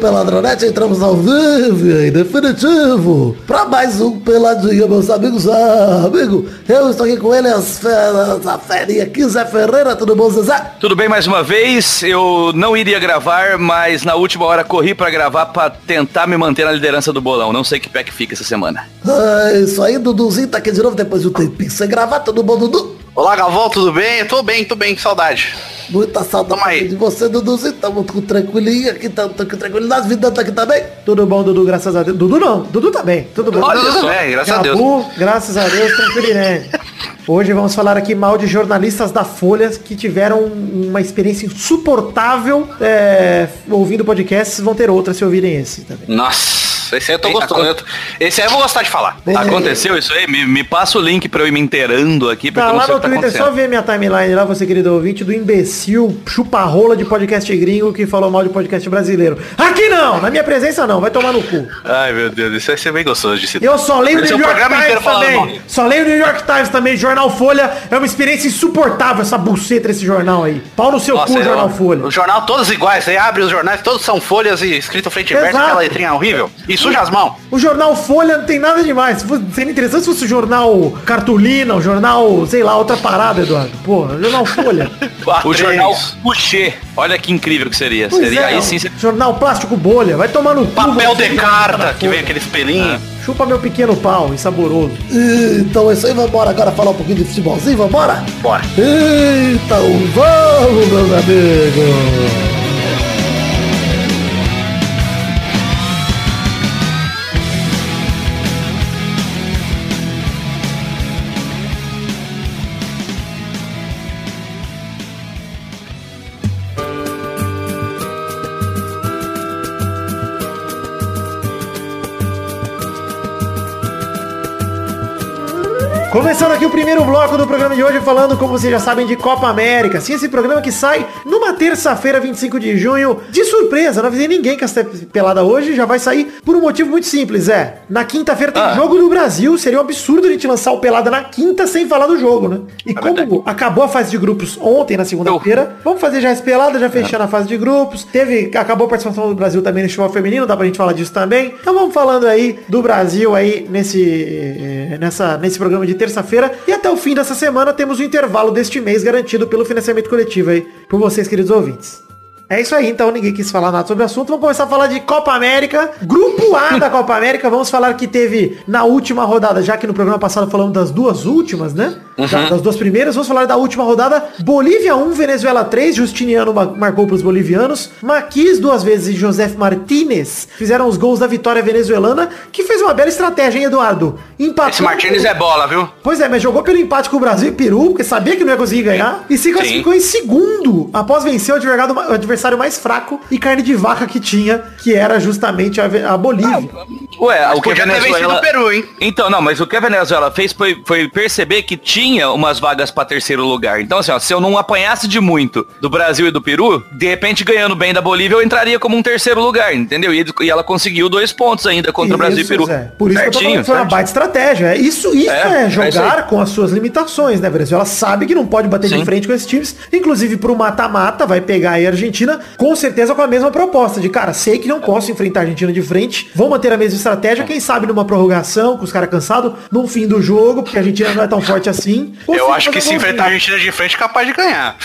Peladronete, entramos ao vivo e definitivo para mais um Peladinha, meus amigos. Ah, amigo, eu estou aqui com ele, as feras, a ferinha aqui, Zé Ferreira, tudo bom, Zé? Tudo bem mais uma vez, eu não iria gravar, mas na última hora corri para gravar para tentar me manter na liderança do bolão. Não sei que pé que fica essa semana. Ah, isso aí, Duduzinho tá aqui de novo depois de um tempinho sem gravar, tudo bom, Dudu? Olá, Galvão, tudo bem? Tô bem, tô bem, que saudade. Muita saudade de você, Duduzinho. Tamo com tranquilinho aqui, tamo, tamo tranquilo. Nas vidas tá aqui também. Tudo bom, Dudu, graças a Deus. Dudu não, Dudu tá bem, tudo bom. Olha, tudo bem, graças Gabu, a Deus. graças a Deus, tranquilinho. Hoje vamos falar aqui mal de jornalistas da Folha que tiveram uma experiência insuportável é, ouvindo podcasts. Vão ter outras se ouvirem esse também. Nossa, esse aí eu tô gostando. Eu tô- Esse aí eu vou gostar de falar. Aconteceu isso aí? Me, me passa o link pra eu ir me inteirando aqui, Tá lá no que tá Twitter, só ver minha timeline lá, você querido ouvinte, do imbecil chupa-rola de podcast gringo que falou mal de podcast brasileiro. Aqui não! Na minha presença não, vai tomar no cu. Ai, meu Deus, isso vai ser bem gostoso de se Eu só leio o Esse New é o York programa Times também. mal. Só leio o New York Times também, Jornal Folha. É uma experiência insuportável essa buceta desse jornal aí. Pau no seu Nossa, cu, é Jornal Folha. O jornal todos iguais. Você abre os jornais, todos são folhas e escrito frente e verso, Exato. aquela letrinha horrível. E suja as mãos. O jornal Folha não tem nada demais. Seria interessante se fosse o jornal Cartolina, o jornal, sei lá, outra parada, Eduardo. Porra, jornal Folha. O jornal. Puxê. Olha que incrível que seria. Pois seria é, aí sim. Jornal Plástico Bolha. Vai tomar no. Papel de carta, que vem aqueles pelinhos. Chupa meu pequeno pau, insaboroso. Então é isso aí, vambora agora falar um pouquinho de futebolzinho, vambora? Bora. Então vamos, meus amigos. Começando aqui o primeiro bloco do programa de hoje, falando, como vocês já sabem, de Copa América. Sim, esse programa que sai numa terça-feira, 25 de junho, de surpresa. Não avisei ninguém que essa pelada hoje já vai sair por um motivo muito simples, é. Na quinta-feira tem Ah. jogo do Brasil. Seria um absurdo a gente lançar o pelada na quinta sem falar do jogo, né? E como verdade. acabou a fase de grupos ontem, na segunda-feira, vamos fazer já esse pelada, já fechando a fase de grupos. Teve, acabou a participação do Brasil também no futebol feminino, dá pra gente falar disso também. Então vamos falando aí do Brasil aí nesse, eh, nessa, nesse programa de terça-feira. E até o fim dessa semana temos o intervalo deste mês garantido pelo financiamento coletivo aí, por vocês, queridos ouvintes. É isso aí, então ninguém quis falar nada sobre o assunto. Vamos começar a falar de Copa América. Grupo A da Copa América. Vamos falar que teve na última rodada, já que no programa passado falamos das duas últimas, né? Da- Das duas primeiras. Vamos falar da última rodada. Bolívia 1, Venezuela 3. Justiniano ma- marcou para os bolivianos. Maquis duas vezes e José Martínez fizeram os gols da vitória venezuelana, que fez uma bela estratégia, hein, Eduardo? Empatou. Esse Martínez é bola, viu? Pois é, mas jogou pelo empate com o Brasil e Peru, porque sabia que não ia conseguir ganhar. E se classificou em segundo, após vencer o adversário, adversário mais fraco e carne de vaca que tinha, que era justamente a, a Bolívia. Ué, o que a ter Venezuela... o Peru, hein? Então, não, mas o que a Venezuela fez foi, foi perceber que tinha umas vagas pra terceiro lugar. Então, assim, ó, se eu não apanhasse de muito do Brasil e do Peru, de repente ganhando bem da Bolívia, eu entraria como um terceiro lugar, entendeu? E, e ela conseguiu dois pontos ainda contra o Brasil e Isso, Peru. Zé. Por isso que eu tô falando Certinho, que foi uma certinho. baita estratégia. É Isso, isso É, é, é isso jogar aí. com as suas limitações, né? Venezuela sabe que não pode bater de Sim. frente com esses times. Inclusive pro mata-mata, vai pegar aí a Argentina, com certeza com a mesma proposta. De, cara, sei que não posso enfrentar a Argentina de frente, vou manter a mesma estratégia, quem sabe numa prorrogação, com os caras cansados, no fim do jogo, porque a Argentina não é tão forte assim. Eu acho que se enfrentar a. Argentina de frente, é capaz de ganhar.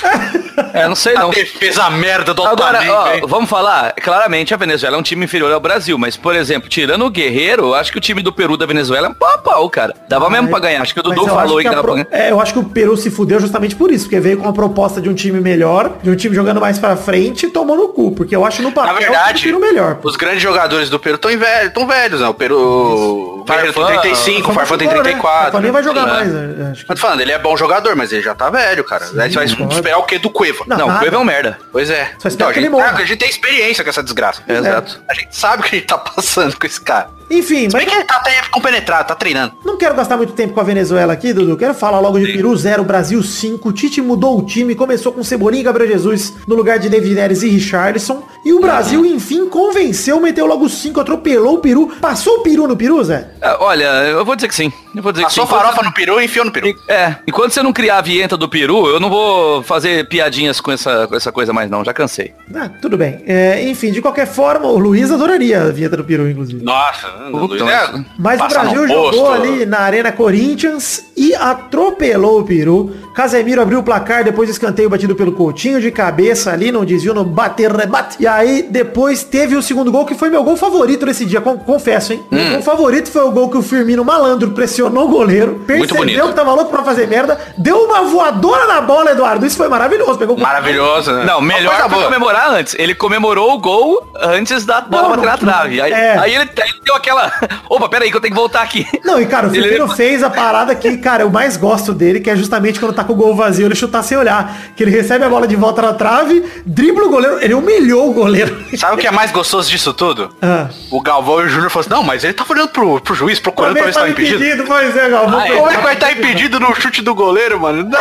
É, não sei A não. defesa merda do Agora, ó, vamos falar, claramente a Venezuela é um time inferior ao Brasil, mas, por exemplo, tirando o Guerreiro, eu acho que o time do Peru da Venezuela é um pau a pau, cara. Dava mesmo pra ganhar, acho que o Dudu falou que que a dava pro- pra ganhar. É, eu acho que o Peru se fudeu justamente por isso, porque veio com a proposta de um time melhor, de um time jogando mais pra frente e tomou no cu, porque eu acho no Na papel verdade, o Peru melhor. os grandes jogadores do Peru estão velhos, tão velhos, né? O Peru... O Farfán, 35, o Farfán tem Machucou, né? 34. Farfán nem vai jogar Sim. mais, né? Acho que- Mas tô falando, ele é bom jogador, mas ele já tá velho, cara. Aí você vai esperar o quê do Cueva? Não, Não, o. Cueva é um merda. Pois é. Só espero a, que gente, ele morra. a gente tem experiência com essa desgraça. Exato. A gente sabe o que a gente tá passando com esse cara. Enfim, Se bem mas que ele tá até compenetrado, tá treinando. não quero gastar muito tempo com a Venezuela aqui, Dudu. Quero falar logo de Peru 0, Brasil 5. Tite mudou o time, começou com Cebolinha e Gabriel Jesus no lugar de David Neres e Richardson. E o Brasil, enfim, convenceu, meteu logo 5, atropelou o Peru. Passou o Peru no Peru, Zé? Ah, Olha, eu vou dizer que sim. Eu vou dizer que Passou sim. farofa no peru e enfiou no peru. É, enquanto você não criar a vinheta do peru, eu não vou fazer piadinhas com essa, com essa coisa mais não, já cansei. Ah, tudo bem. É, enfim, de qualquer forma, o Luiz adoraria a vinheta do Peru, inclusive. Nossa, Luiz, é, Mas o Brasil jogou ali na Arena Corinthians e atropelou o Peru. Casemiro abriu o placar depois do escanteio batido pelo Coutinho de cabeça ali, não desviou no bater rebate. E aí depois teve o segundo gol que foi meu gol favorito nesse dia, con- confesso, hein? Hum. Meu gol favorito foi o gol que o Firmino malandro pressionou o goleiro, percebeu bonito. que tava louco pra fazer merda, deu uma voadora na bola, Eduardo. Isso foi maravilhoso. Pegou o Maravilhoso, né? Não, melhor foi comemorar antes. Ele comemorou o gol antes da bola Não, bater não, na trave. Aí, é. aí ele, aí ele deu aquela. Opa, peraí que eu tenho que voltar aqui. Não, e cara, o Ele- Firmino fez a parada que, cara, eu mais gosto dele, que é justamente quando tá com o gol vazio, ele chutar sem olhar. Que ele recebe a bola de volta na trave, dribla o goleiro, ele humilhou o goleiro. Sabe o que é mais gostoso disso tudo? Ah. O Galvão e o Júnior falaram assim, não, mas ele tava olhando pro, pro juiz, procurando pra ver se tava impedido. pois é, Galvão. Ah, é. Como é que vai estar impedido no chute do goleiro, mano?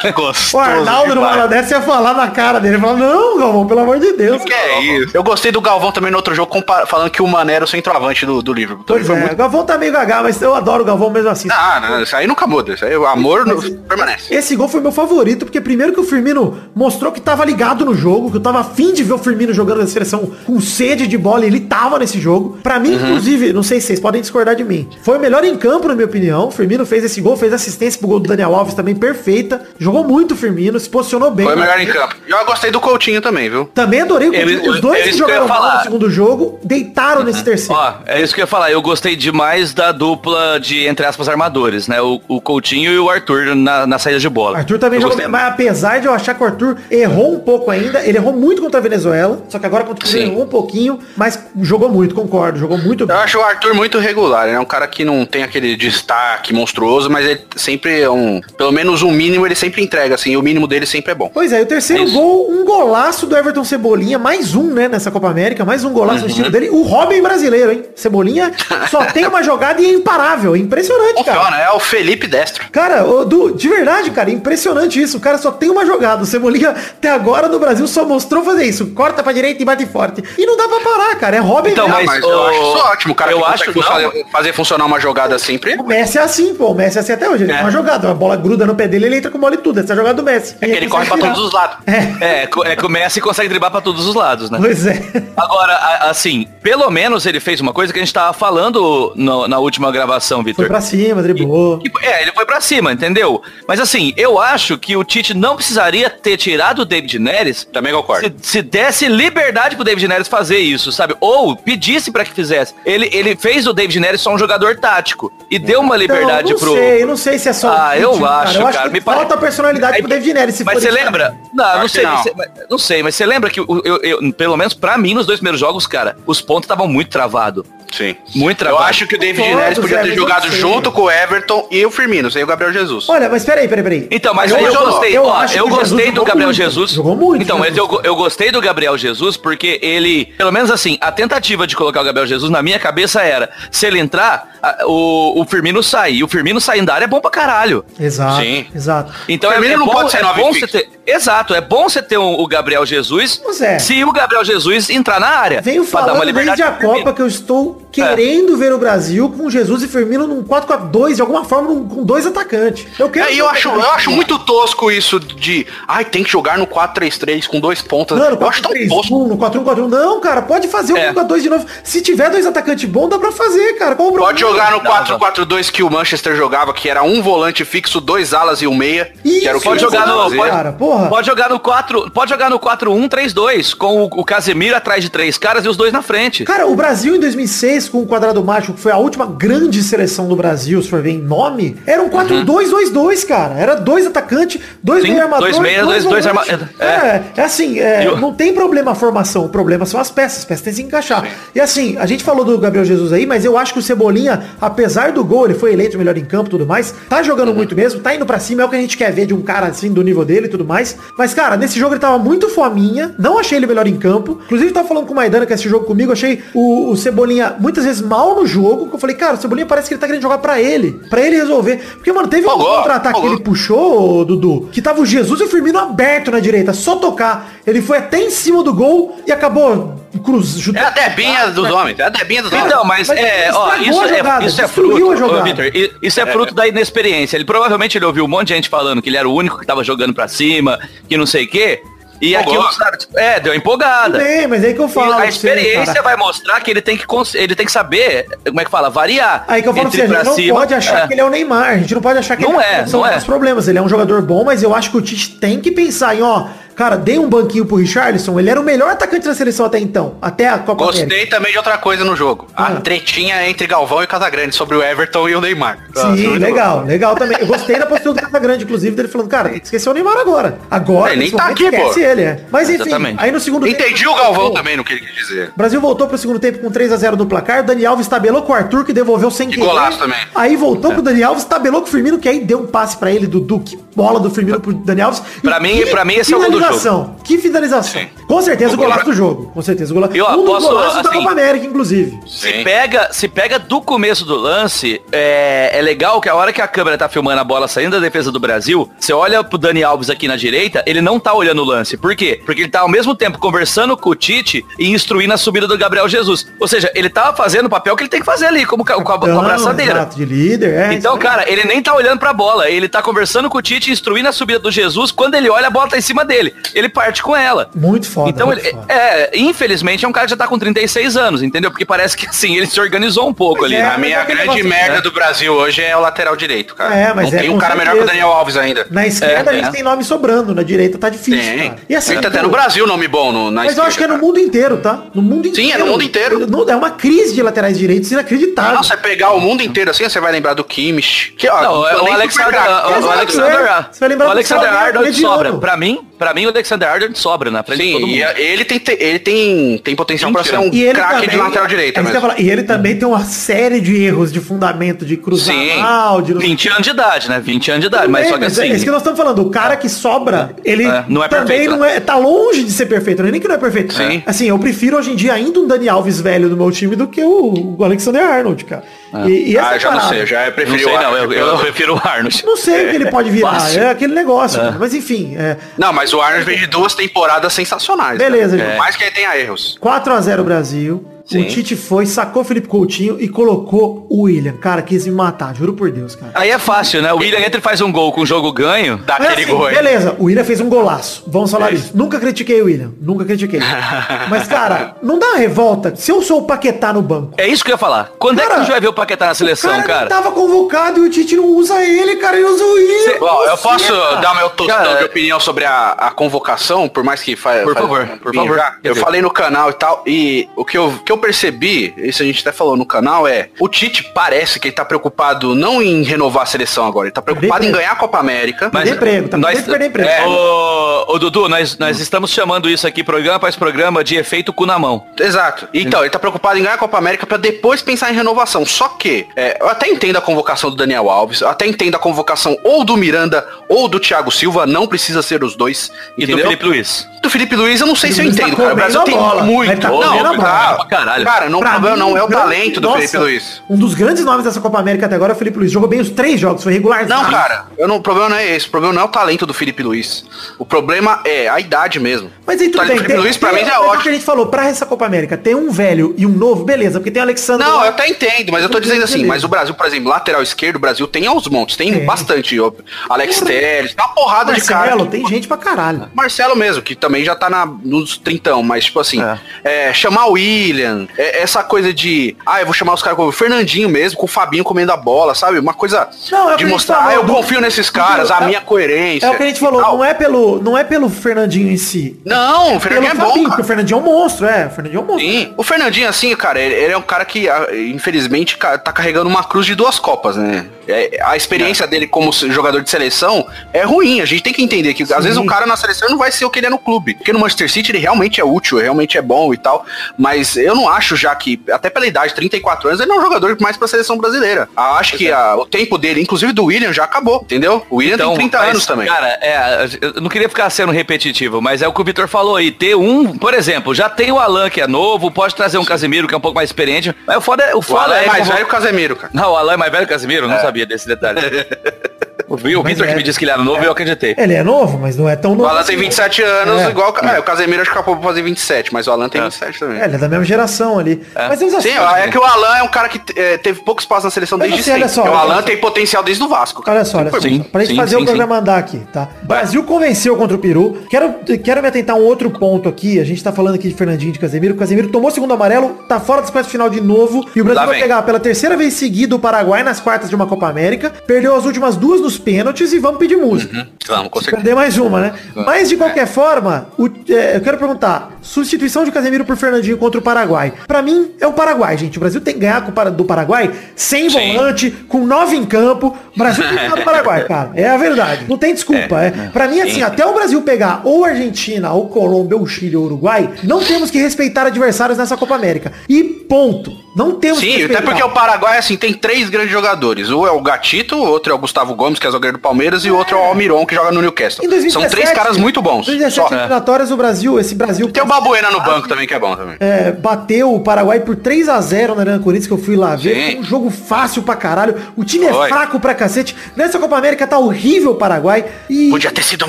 Que gostoso. O Arnaldo numa hora dessa ia falar na cara dele. Ele falou, não, Galvão, pelo amor de Deus. Que é isso? Eu gostei do Galvão também no outro jogo, falando que o Mané era o centroavante do, do. Também Pois foi é, muito... o Galvão tá meio gaga, mas eu adoro o Galvão mesmo assim. Ah, não, isso aí nunca muda. Isso aí, o amor Mas- não permanece. Esse gol foi meu favorito, porque primeiro que o Firmino mostrou que tava ligado no jogo, que eu tava afim de ver o Firmino jogando na seleção com sede de bola, e ele tava nesse jogo. Pra mim, Uhum. inclusive, não sei se vocês podem discordar de mim, foi o melhor em campo, na minha opinião. O Firmino fez esse gol, fez assistência pro gol do Daniel Alves também perfeita. Jogou muito o Firmino, se posicionou bem. Foi o melhor em campo. Eu gostei do Coutinho também, viu? Também adorei o Ele- Coutinho. Os dois é que eu jogaram mal no segundo jogo, deitaram nesse terceiro. Ó, é isso que eu ia falar. Eu gostei demais da dupla de, entre aspas, armadores, né? O, o Coutinho e o Arthur na, na saída de bola. Arthur também Eu jogou bem, mas apesar de eu achar que o Arthur errou um pouco ainda, ele errou muito contra a Venezuela, só que agora contra o ele errou um pouquinho, mas jogou muito, concordo, jogou muito Eu bem. acho o Arthur muito regular. Ele é um cara que não tem aquele destaque monstruoso, mas ele sempre é um. Pelo menos um mínimo ele sempre entrega, assim. E o mínimo dele sempre é bom. Pois é, e o terceiro É isso. gol, um golaço do Everton Cebolinha, mais um, né, nessa Copa América, mais um golaço no Uhum. estilo dele. O Robin brasileiro, hein? Cebolinha só tem uma jogada e é imparável, é impressionante, cara. É o Felipe Destro. Cara, ô, Du, de verdade, cara, impressionante isso. O cara só tem uma jogada. O Cebolinha, até agora no Brasil, só mostrou fazer isso. Corta pra direita e bate forte. E não dá pra parar, cara. É Robin Então, mas mas eu o- acho isso ótimo. O cara eu acho consegue que não. fazer, fazer funcionar uma jogada sempre. O Messi é assim, pô. O Messi é assim até hoje. Ele É. tem uma jogada. A bola gruda no pé dele, ele entra com bola e tudo. Essa é a jogada do Messi. É que ele corre pra todos os lados. É, É, é que o Messi consegue driblar pra todos os lados, né? pois é. Agora, assim, pelo menos ele fez uma coisa que a gente tava falando no- na última gravação, Foi Vitor. pra cima, driblou. Que- É, ele foi pra cima, entendeu? Mas assim, eu acho que o Tite não precisaria ter tirado o David Neres Também concordo. se, se desse liberdade pro David Neres fazer isso, sabe? Ou pedisse pra que fizesse. Ele, ele fez o David Neres só um jogador tático e deu uma liberdade não, não pro. sei, não sei se é só Ah, eu Tite, acho, Eu acho cara, que me falta pare- personalidade Aí- pro David Neres. Se Mas for você lembra? Não, não sei, não. mas você- mas- não sei, mas você lembra que o- eu, eu- pelo menos pra mim nos dois primeiros jogos, cara, os pontos estavam muito travados. Sim. Muito Eu travado. acho que o David Neres podia ter mas eu jogado junto com o Everton e o Firmino, sem o Gabriel Jesus. Olha, mas peraí, peraí, peraí. Então, mas Eu aí eu gostei. eu ó, acho eu o gostei do Gabriel muito. Jesus. Jogou muito, Então, mas Jesus. eu, eu gostei do Gabriel Jesus porque ele, pelo menos assim, a tentativa de colocar o Gabriel Jesus na minha cabeça era, se ele entrar, a- o, o Firmino sai. E o Firmino saindo da área é bom pra caralho. Exato, Sim. exato. Então é, Firmino é não bom, pode ser é bom você ter. Exato, é bom você ter um- o Gabriel Jesus Pois é. se o Gabriel Jesus entrar na área. Venho pra dar falando uma liberdade desde a. Copa que eu estou querendo ver o Brasil com Jesus e Firmino num 4-4-2, de alguma forma num- com dois atacantes. Eu quero É, eu acho, eu acho muito tosco isso de. Ai, tem que jogar no 4-3-3 com dois pontas. Mano, eu acho tão 4-3-1, tosco. no 4-1-4-1. Não, cara, pode fazer o É. 4-2 de novo. Se tiver dois atacantes bons, dá pra fazer, cara. Qual o Pode problema? jogar no Não, 4-4-2 que o Manchester jogava, que era um volante fixo, dois alas e um meia. Isso, que que Pode jogar no. Pode, cara, porra. pode jogar no 4. Pode jogar no 4-1-3-2, com o, o Casemiro atrás de três caras e os dois na frente. Cara, o Brasil em 2006, com o quadrado mágico, que foi a última grande seleção do Brasil, se for ver em nome, era um 4-2-2-2, cara. Era dois atacantes, dois Sim, meio armadores. dois meias, dois- dois arma- É, é. é, assim, é, E o- não tem problema a formação, o problema são as peças, as peças têm que se encaixar. E assim, a gente falou do Gabriel Jesus aí, mas eu acho que o Cebolinha, apesar do gol, ele foi eleito o melhor em campo e tudo mais, tá jogando muito mesmo, tá indo pra cima, é o que a gente quer ver de um cara assim, do nível dele e tudo mais. Mas, cara, nesse jogo ele tava muito fominha, não achei ele melhor em campo. Inclusive, eu tava falando com o Maidana que esse jogo comigo, eu achei o, o Cebolinha muitas vezes mal no jogo, que eu falei, cara, o Cebolinha parece que ele tá querendo jogar pra ele, pra ele resolver. Porque, mano, teve um contra-ataque que ele puxou, ô, Dudu, que tava o Jesus e o Firmino aberto na direita, só tocar. Ele foi até em cima do gol e acabou cruz, É a debinha dos homens, é a debinha dos homens. Então, mas, Mas é, ó, isso jogada, é, isso é fruto, jogada. ô, Vitor, i- isso é fruto da inexperiência. Ele provavelmente ele ouviu um monte de gente falando que ele era o único que tava jogando pra cima, que não sei o quê. E sabe, tipo, é, deu empolgada. Bem, mas aí que eu E falo. a pra você, experiência cara. vai mostrar que ele tem que, ele tem que saber, como é que fala, variar. Aí que eu falo pra você, a gente pra não cima, pode achar é. que ele é o Neymar. A gente não pode achar que Não ele é, a solução não é. dos problemas. Ele é um jogador bom, mas eu acho que o Tite tem que pensar em, ó, cara, dei um banquinho pro Richarlison. Ele era o melhor atacante da seleção até então. Até a Copa América. Gostei também de outra coisa no jogo. A Ah. tretinha entre Galvão e Casagrande sobre o Everton e o Neymar. Sim, legal, legal também. Eu gostei da postura do Casagrande, inclusive, dele falando, cara, esqueceu o Neymar agora. Agora, É, nem tá aqui, pô. esquece ele, é. Mas enfim, Exatamente. aí no segundo Entendi o Galvão também no que ele quis dizer. O Brasil voltou pro segundo tempo com 3 a 0 no placar. Dani Alves tabelou com o Arthur, que devolveu sem Que querer. golaço também. Aí voltou pro Dani Alves, tabelou com o Firmino, que aí deu um passe pra ele, Dudu. Que bola do Firmino pro Dani Alves. E Pra mim- que pra mim esse é o gol do finalização. Que finalização. Com certeza o gol golaço do- jogo. Com certeza o golaço. Eu um aposto, golaços da assim, Copa América, inclusive. Se Sim. pega, se pega do começo do lance, é, é legal que a hora que a câmera tá filmando a bola saindo da defesa do Brasil, você olha pro Dani Alves aqui na direita, ele não tá olhando o lance. Por quê? Porque ele tá ao mesmo tempo conversando com o Tite e instruindo a subida do Gabriel Jesus. Ou seja, ele tava fazendo o papel que ele tem que fazer ali, como ca- com a, com a braçadeira. exato, de líder, é. Então, cara, ele nem tá olhando pra bola. Ele tá conversando com o Tite, instruindo a subida do Jesus. Quando ele olha, a bola tá em cima dele. Ele parte com ela. Muito foda. Então, muito ele, foda. é, infelizmente, é um cara que já tá com 36 anos, entendeu? Porque parece que, assim, ele se organizou um pouco Pois ali. é, né? A minha mas aquele grande negócio- merda do Brasil hoje é o lateral direito, cara. É, mas Não é tem um cara melhor que o certeza. Daniel Alves ainda. Na esquerda É, a gente é. tem nome sobrando, na direita tá difícil, Tem. cara. E assim, Tem até no Brasil nome bom no, na Mas eu acho que é no esquerda, mundo inteiro, tá? No mundo inteiro. Sim, é no mundo inteiro. É uma crise de laterais direitos inacreditável. Não, você pegar o mundo inteiro assim, você vai lembrar do Kimmich. Que, ó, Não, é o Alexander, o Alexander, é. Você vai lembrar o do Alexander Arnold sobra. Pra mim, pra mim, o Alexander Arnold sobra na frente de todo Sim, mundo. e a- ele tem, ele tem, tem potencial pra ser um E ele craque também, de lateral direito é E ele também tem uma série de erros de fundamento, de cruzar Sim. mal, de... não- 20 anos de idade, né? 20 anos de idade, mas só que é assim... isso que nós estamos falando. O cara que sobra, ele É, não é também perfeito, não é. Tá longe de ser perfeito, não é nem que não é perfeito. Sim. Assim, eu prefiro hoje em dia ainda um Dani Alves velho no meu time do que o, o Alexander Arnold, cara. E, e essa Ah, já não parada. sei, já Não preferi sei o não, eu, eu prefiro o Arnold. Não sei o que ele pode virar. Fácil. É aquele negócio. cara. Mas enfim, é, Não, mas o Arnold veio de duas temporadas sensacionais. Beleza, gente. Por mais que ele tenha erros. 4x0 Brasil. Sim. O Tite foi, sacou o Felipe Coutinho e colocou o William. Cara, quis me matar, juro por Deus, cara. Aí é fácil, né? O William entra e faz um gol com o jogo ganho. Dá Mas, aquele assim, gol aí. Beleza, o William fez um golaço. Vamos falar isso. Nunca critiquei o William. Nunca critiquei. Mas, cara, não dá uma revolta. Se eu sou o Paquetá no banco. É isso que eu ia falar. Quando é que Cara, a gente vai ver o Paquetá na seleção, o cara, cara? não tava convocado e o Tite não usa ele, cara, e usa o William. Bom, eu posso cara. dar meu tostão Cara, de opinião sobre a, a convocação, por mais que fa Por fa- favor, por favor. Eu falei no canal e tal, e o que eu, que eu percebi, isso a gente até falou no canal, é o Tite parece que ele tá preocupado não em renovar a seleção agora, ele tá preocupado em ganhar a Copa América. Mas- Perder emprego, tá nós, perder emprego. É, ô, ô, Dudu, nós, nós estamos chamando isso aqui, programa após programa, de efeito cu na mão. Exato. Então, ele tá preocupado em ganhar a Copa América pra depois pensar em renovação. Só que, é, eu até entendo a convocação do Daniel Alves, eu até entendo a convocação ou do Miranda ou do Thiago Silva, não precisa ser os dois. E entendeu? do Felipe Luiz. Do Felipe Luiz, eu não sei se eu Luiz entendo, tá cara. O Brasil tem a bola. muito. Tá não, tá. Caralho. Cara, não, o problema mim, não é o grande- talento do Nossa, Felipe Luiz. Um dos grandes nomes dessa Copa América até agora é o Felipe Luiz. Jogou bem os três jogos, foi regular. Não, cara, eu não, o problema não é esse. O problema não é o talento do Felipe Luiz. O problema é a idade mesmo. Mas aí tudo bem. Felipe Luiz pra mim mas já é o que a ótimo. gente falou, pra essa Copa América, tem um velho e um novo, beleza, porque tem o Alexandre. Não, lá. eu até entendo, mas eu tô dizendo assim, Beleza. mas o Brasil, por exemplo, lateral esquerdo, o Brasil tem aos montes, tem Tem. bastante. ó, Alex Telles, tem uma porrada de cara. Marcelo, tem gente pra caralho. Marcelo mesmo, que também já tá na, nos trintão, mas tipo assim, é, chamar o William, é, essa coisa de, ah, eu vou chamar os caras como Fernandinho mesmo, com o Fabinho comendo a bola, sabe? Uma coisa Não, é de mostrar, falou, ah, eu do- confio nesses do- caras, é- a minha coerência. É o que a gente falou, não é pelo, não é pelo Fernandinho em si. Não, o Pelo Fernandinho é bom, Fabinho, cara. porque o Fernandinho é um monstro, é. O Fernandinho é um monstro. Sim. O Fernandinho, assim, cara, ele, ele é um cara que, ah, infelizmente, tá carregando uma cruz de duas copas, né? É, a experiência dele como jogador de seleção é ruim. A gente tem que entender que, às vezes, o cara na seleção não vai ser o que ele é no clube. Porque no Manchester City ele realmente é útil, realmente é bom e tal. Mas eu não acho já que, até pela idade, 34 anos, ele não é um jogador mais pra seleção brasileira. Eu acho que a- o tempo dele, inclusive do William, já acabou, entendeu? O William tem 30 mas, anos também. Cara, é, eu não queria ficar sendo repetitivo, mas é o que o Vitor falou aí. Ter um, por exemplo, já tem o Alan que é novo, pode trazer um Casemiro que é um pouco mais experiente, mas o foda, é- o o foda Alan é mais como- velho que o Casemiro, cara. Não, o Alan é mais velho que o Casemiro, eu não sabia desse detalhe. O Vitor Mas que é- me disse que ele era novo e eu acreditei. Ele é novo, mas não é tão novo. O Alan tem assim. 27 anos, É. igual. É, o Casemiro acho que acabou pra fazer 27, mas o Alan tem 27 também. É, ele é da mesma geração ali. Mas temos assim. Sim, é que o Alan é um cara que é, teve pouco espaço na seleção Mas desde assim, olha sempre. só, o Alan só. tem potencial desde o Vasco. cara. Olha só, olha só. Sim, pra gente sim, fazer sim, o programa andar aqui, tá? Brasil convenceu contra o Peru. Quero, quero me atentar a um outro ponto aqui. A gente tá falando aqui de Fernandinho e de Casemiro. O Casemiro tomou o segundo amarelo, tá fora das quartas de final de novo. E o Brasil Lá vai vem. pegar pela terceira vez seguida o Paraguai nas quartas de uma Copa América. Perdeu as últimas duas nos pênaltis e vamos pedir música. Vamos, com certeza. perder mais uma, né? Mas de qualquer forma, o- é, eu quero perguntar, substituição de Casemiro por Fernandinho contra o Paraguai. Pra mim é o Paraguai, gente. O Brasil tem que ganhar Para- do Paraguai sem Sim. volante, com nove em campo. O Brasil tem que ganhar do Paraguai, cara. É a verdade. Não tem desculpa. É, Pra mim, assim, Sim. até o Brasil pegar ou Argentina, ou Colômbia, ou Chile, ou Uruguai, não temos que respeitar adversários nessa Copa América. E ponto. Não temos que Sim, respeitar. até porque o Paraguai, assim, tem três grandes jogadores. Um é o Gatito, o outro é o Gustavo Gomes, que é zagueiro do Palmeiras, e o outro é o Almiron, que joga no Newcastle. Em 2017, São três caras muito bons. Em 2017 Só. eliminatórias, o Brasil, esse Brasil... Tem o Babuena no banco também, que é bom também. é, bateu o Paraguai por 3 a 0 na Arena Corinthians, que eu fui lá ver. Sim. Foi um jogo fácil pra caralho. O time é Foi. fraco pra cacete. Nessa Copa América tá horrível o Paraguai. E. Podia ter sido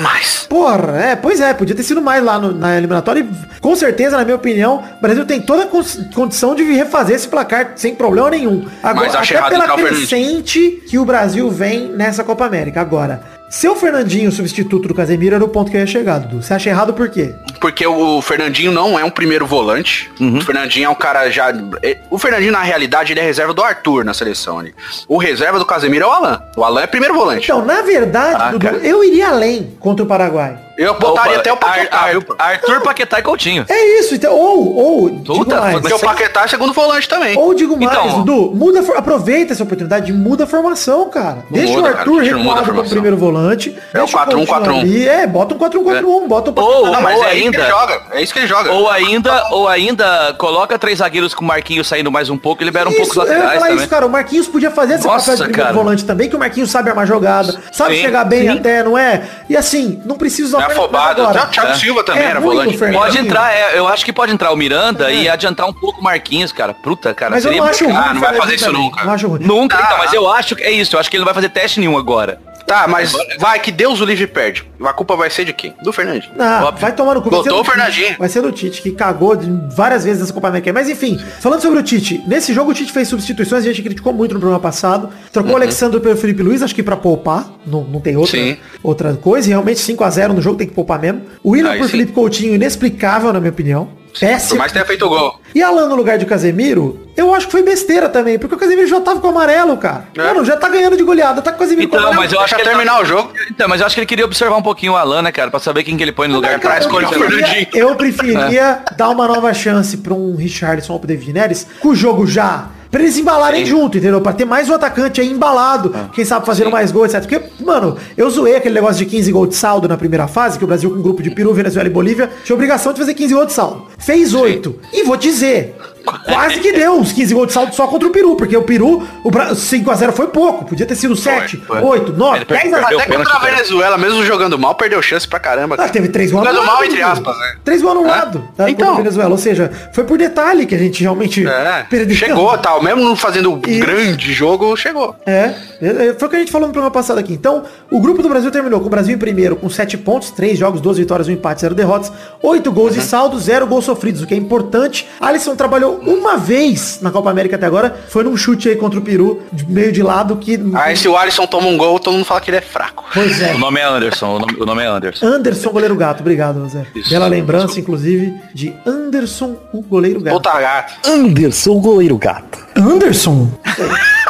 mais. Porra, é, pois é, podia ter sido mais lá no- na eliminatória. E, com certeza, na minha opinião, o Brasil tem toda a condição de refazer esse placar sem problema nenhum. Agora, Mas até pela crescente que o Brasil vem nessa Copa América. Agora, seu Fernandinho, substituto do Casemiro, era o ponto que eu ia chegar, Dudu. Você acha errado por quê? Porque o Fernandinho não é um primeiro volante. Uhum. O Fernandinho é um cara já. é- O Fernandinho, na realidade, ele é reserva do Arthur na seleção ali. O reserva do Casemiro é o Alan. O Alan é primeiro volante. Então, na verdade, Ah, Dudu, cara. eu iria além contra o Paraguai. Eu botaria Opa, até o Paquetá, Ar- viu? Ar- Arthur, Paquetá e Coutinho. É isso, então, ou, ou, digo Puta, mais, Porque o Paquetá é segundo volante também. ou digo mais, Então- Dudu, muda, aproveita essa oportunidade, muda a formação, cara. deixa o muda, cara, Arthur recuado como formação. primeiro volante. É o deixa 4-1-4-1. Coutinho ali, É, bota um 4-1-4-1, bota um Ou- Não, mas ou é ainda- ele joga. É isso que ele joga. Ou ainda, ou ainda coloca três zagueiros com o Marquinhos saindo mais um pouco e libera um pouco os Isso, eu ia laterais falar também. isso, cara. O Marquinhos podia fazer esse Nossa, papel de primeiro cara. volante também, que o Marquinhos sabe armar jogada, sabe Sim, chegar bem sim. até, não é? E assim, não precisa é afobado. o Thiago É. Silva também É era volante. Pode entrar, é, eu acho que pode entrar o Miranda É. e adiantar um pouco o Marquinhos, cara. Puta, cara, Mas eu seria não acho ruim. Ah, não vai fazer isso nunca. também, Não acho ruim. Nunca, Ah. então, mas eu acho que é isso, eu acho que ele não vai fazer teste nenhum agora. Tá, mas vai que Deus o livre perde. A culpa vai ser de quem? Do Fernandinho. Não, Óbvio. vai tomar no cu. Botou o Fernandinho. Tite. Vai ser do Tite, que cagou várias vezes nessa Copa América. Mas enfim, falando sobre o Tite, nesse jogo o Tite fez substituições, a gente criticou muito no programa passado. Trocou o Alexandre pelo Felipe Luiz, acho que pra poupar. Não, não tem outra, Sim. outra coisa. E realmente 5x0 no jogo tem que poupar mesmo. O William Aí por sim. Felipe Coutinho, inexplicável, na minha opinião. Por Péssimo. mais que tenha feito o gol. E Alan no lugar de Casemiro, eu acho que foi besteira também, porque o Casemiro já tava com o amarelo, cara. É. Mano, já tá ganhando de goleada, tá com o Casemiro com Então, amarelo. mas eu acho que ele terminar o jogo. Então, mas eu acho que ele queria observar um pouquinho o Alan, né, cara, pra saber quem que ele põe no lugar pra pra escolher o Fernandinho. Eu preferia dar uma nova chance pra um Richardson ou pro David Neres, com o jogo já. Pra eles embalarem Sim. junto, entendeu? Pra ter mais um atacante aí embalado. Quem sabe fazendo mais gols, etc. Porque, mano, eu zoei aquele negócio de 15 gols de saldo na primeira fase, que o Brasil com um grupo de Peru, Venezuela e Bolívia tinha obrigação de fazer 15 gols de saldo. Fez 8. E vou dizer, quase que deu uns 15 gols de saldo só contra o Peru, porque o Peru, o Bra- 5x0 foi pouco. Podia ter sido 7, foi. 8, 9, Ele perdeu- 10 a 0. perdeu Até contra a cara. Venezuela, mesmo jogando mal, perdeu chance pra caramba. Ah, teve três gols Jogando anulados, mal, entre Dudu. aspas, né? Três gols anulados. Tá, Então. Venezuela. Ou seja, foi por detalhe que a gente realmente É, perdeu. chegou, tal. Mesmo não fazendo um grande jogo, chegou. É, é, é, foi o que a gente falou no programa passado aqui. Então, o grupo do Brasil terminou com o Brasil em primeiro com 7 pontos, 3 jogos, 2 vitórias, 1 empate, 0 derrotas, 8 gols Uhum. de saldo, 0 gols sofridos, o que é importante. Alisson trabalhou uma vez na Copa América até agora, foi num chute aí contra o Peru, de meio de lado, que... Aí se o Alisson toma um gol, todo mundo fala que ele é fraco. Pois é. O nome é Anderson, o nome, o nome é Anderson. Anderson, goleiro gato. Obrigado, Zé. Isso. Bela lembrança, inclusive, de Anderson, o goleiro gato. Puta gato. Anderson Goleiro Gato. Anderson?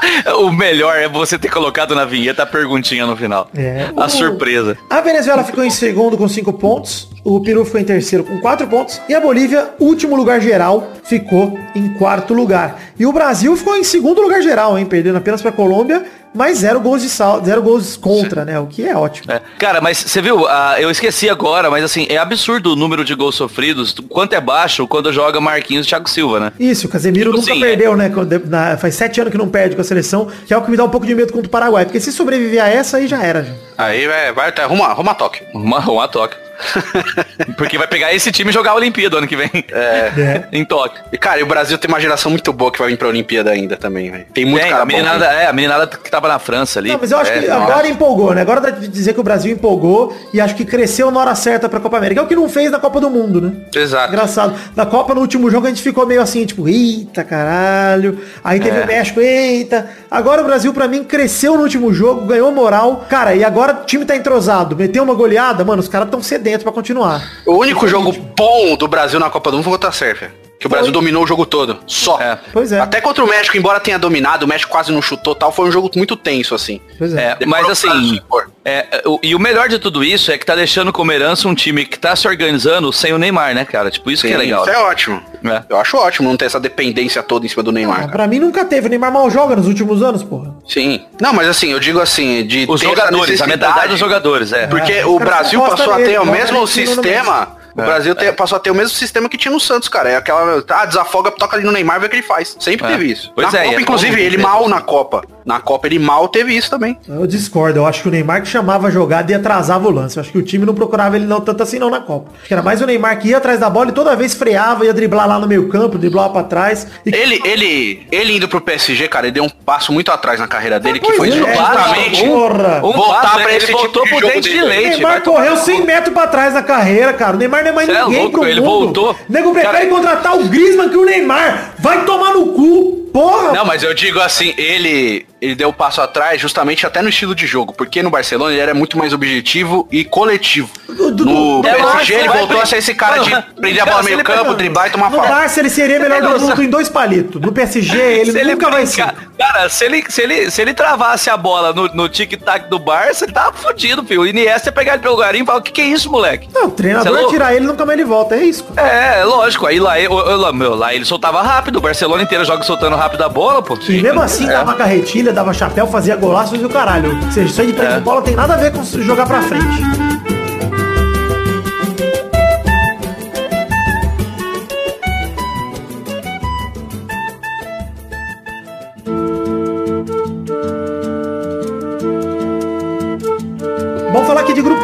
O melhor é você ter colocado na vinheta a perguntinha no final. É. A O- surpresa. A Venezuela ficou em segundo com 5 pontos. O Peru ficou em terceiro com 4 pontos. E a Bolívia, último lugar geral, ficou em quarto lugar. E o Brasil ficou em segundo lugar geral, hein? Perdendo apenas para a Colômbia, mas zero gols de sal, zero gols contra, né? O que é ótimo. É. Cara, mas você viu, ah, eu esqueci agora, mas assim, é absurdo o número de gols sofridos, quanto é baixo quando joga Marquinhos e Thiago Silva, né? Isso, o Casemiro Tipo nunca assim, perdeu, né? Quando- na- faz sete anos que não perde com a seleção, que é o que me dá um pouco de medo contra o Paraguai. Porque se sobreviver a essa, aí já era. Aí vai, vai até arruma, arruma toque. Uma, uma toque. Porque vai pegar esse time e jogar a Olimpíada ano que vem. É. em Tóquio. E, cara, e o Brasil tem uma geração muito boa que vai vir pra Olimpíada ainda também, velho. Tem muito Tem, cara a bom. meninada, é, a meninada que tava na França ali. Não, mas eu acho É, que nossa. agora empolgou, né? Agora dá de dizer que o Brasil empolgou e acho que cresceu na hora certa pra Copa América. É o que não fez na Copa do Mundo, né? Exato. Engraçado. Na Copa, no último jogo, a gente ficou meio assim, tipo, eita caralho. Aí teve É. o México, eita. Agora o Brasil, pra mim, cresceu no último jogo, ganhou moral. Cara, e agora o time tá entrosado. Meteu uma goleada, mano, os caras tão sedentos pra continuar. O único jogo bom do Brasil na Copa do Mundo foi contra a Sérvia. Que o Brasil dominou o jogo todo. Só. É. Pois é. Até contra o México, embora tenha dominado, o México quase não chutou tal, foi um jogo muito tenso, assim. Pois é. É, mas assim, é, o- e o melhor de tudo isso é que tá deixando como herança um time que tá se organizando sem o Neymar, né, cara? Tipo, isso que é Sim, legal. Isso né? é ótimo. É. Eu acho ótimo não ter essa dependência toda em cima do Neymar. Ah, pra mim nunca teve. O Neymar mal joga nos últimos anos, porra. Sim. Não, mas assim, eu digo assim, de Os jogadores, a mentalidade dos jogadores, é. Porque É, o Brasil passou a ter o mesmo sistema. O É, Brasil te- passou a ter o mesmo sistema que tinha no Santos, cara. É aquela. Ah, desafoga, toca ali no Neymar, vê o que ele faz. Sempre É. teve isso. Pois na é, Copa, é inclusive, ele mal na Copa. Na Copa ele mal teve isso também. Eu discordo. Eu acho que o Neymar que chamava a jogada e atrasava o lance. Eu acho que o time não procurava ele não tanto assim não na Copa. Acho que era mais o Neymar que ia atrás da bola e toda vez freava, ia driblar lá no meio campo, driblava pra trás. E Ele, ele, ele indo pro PSG, cara, ele deu um passo muito atrás na carreira dele, que pois foi é, justamente porra. Um voltar passo, pra ele esse tipo voltou de pro jogo dente de dele. O leite. Neymar correu no 100 cu. metros pra trás na carreira, cara. O Neymar não é mais Cê é ninguém louco, pro ele mundo. voltou. O nego prefere Cara- contratar o Griezmann que o Neymar. Vai tomar no cu, porra. Não, mas eu digo assim, ele ele deu um passo atrás justamente até no estilo de jogo, porque no Barcelona ele era muito mais objetivo e coletivo. No PSG ele voltou a ser esse cara de prender a bola no meio campo, driblar e tomar No falta. Barça ele seria melhor do mundo em dois palitos. No PSG ele, nunca vai ser. Cara, se ele, se ele, se ele travasse a bola no, no tic-tac do Barça, ele tava fudido, filho. O Iniesta ia pegar ele pelo garinho e falar, o que que é isso, moleque? Não, o treinador é louco? tirar ele nunca mais ele volta. É isso. É, lógico. Aí lá, eu, eu- lá, meu, lá ele soltava rápido. O Barcelona inteiro joga soltando rápido a bola, pô. E mesmo assim É. dava carretilha, dava chapéu, fazia golaço e o caralho. Ou seja, isso aí de prender É. bola tem nada a ver com jogar pra frente.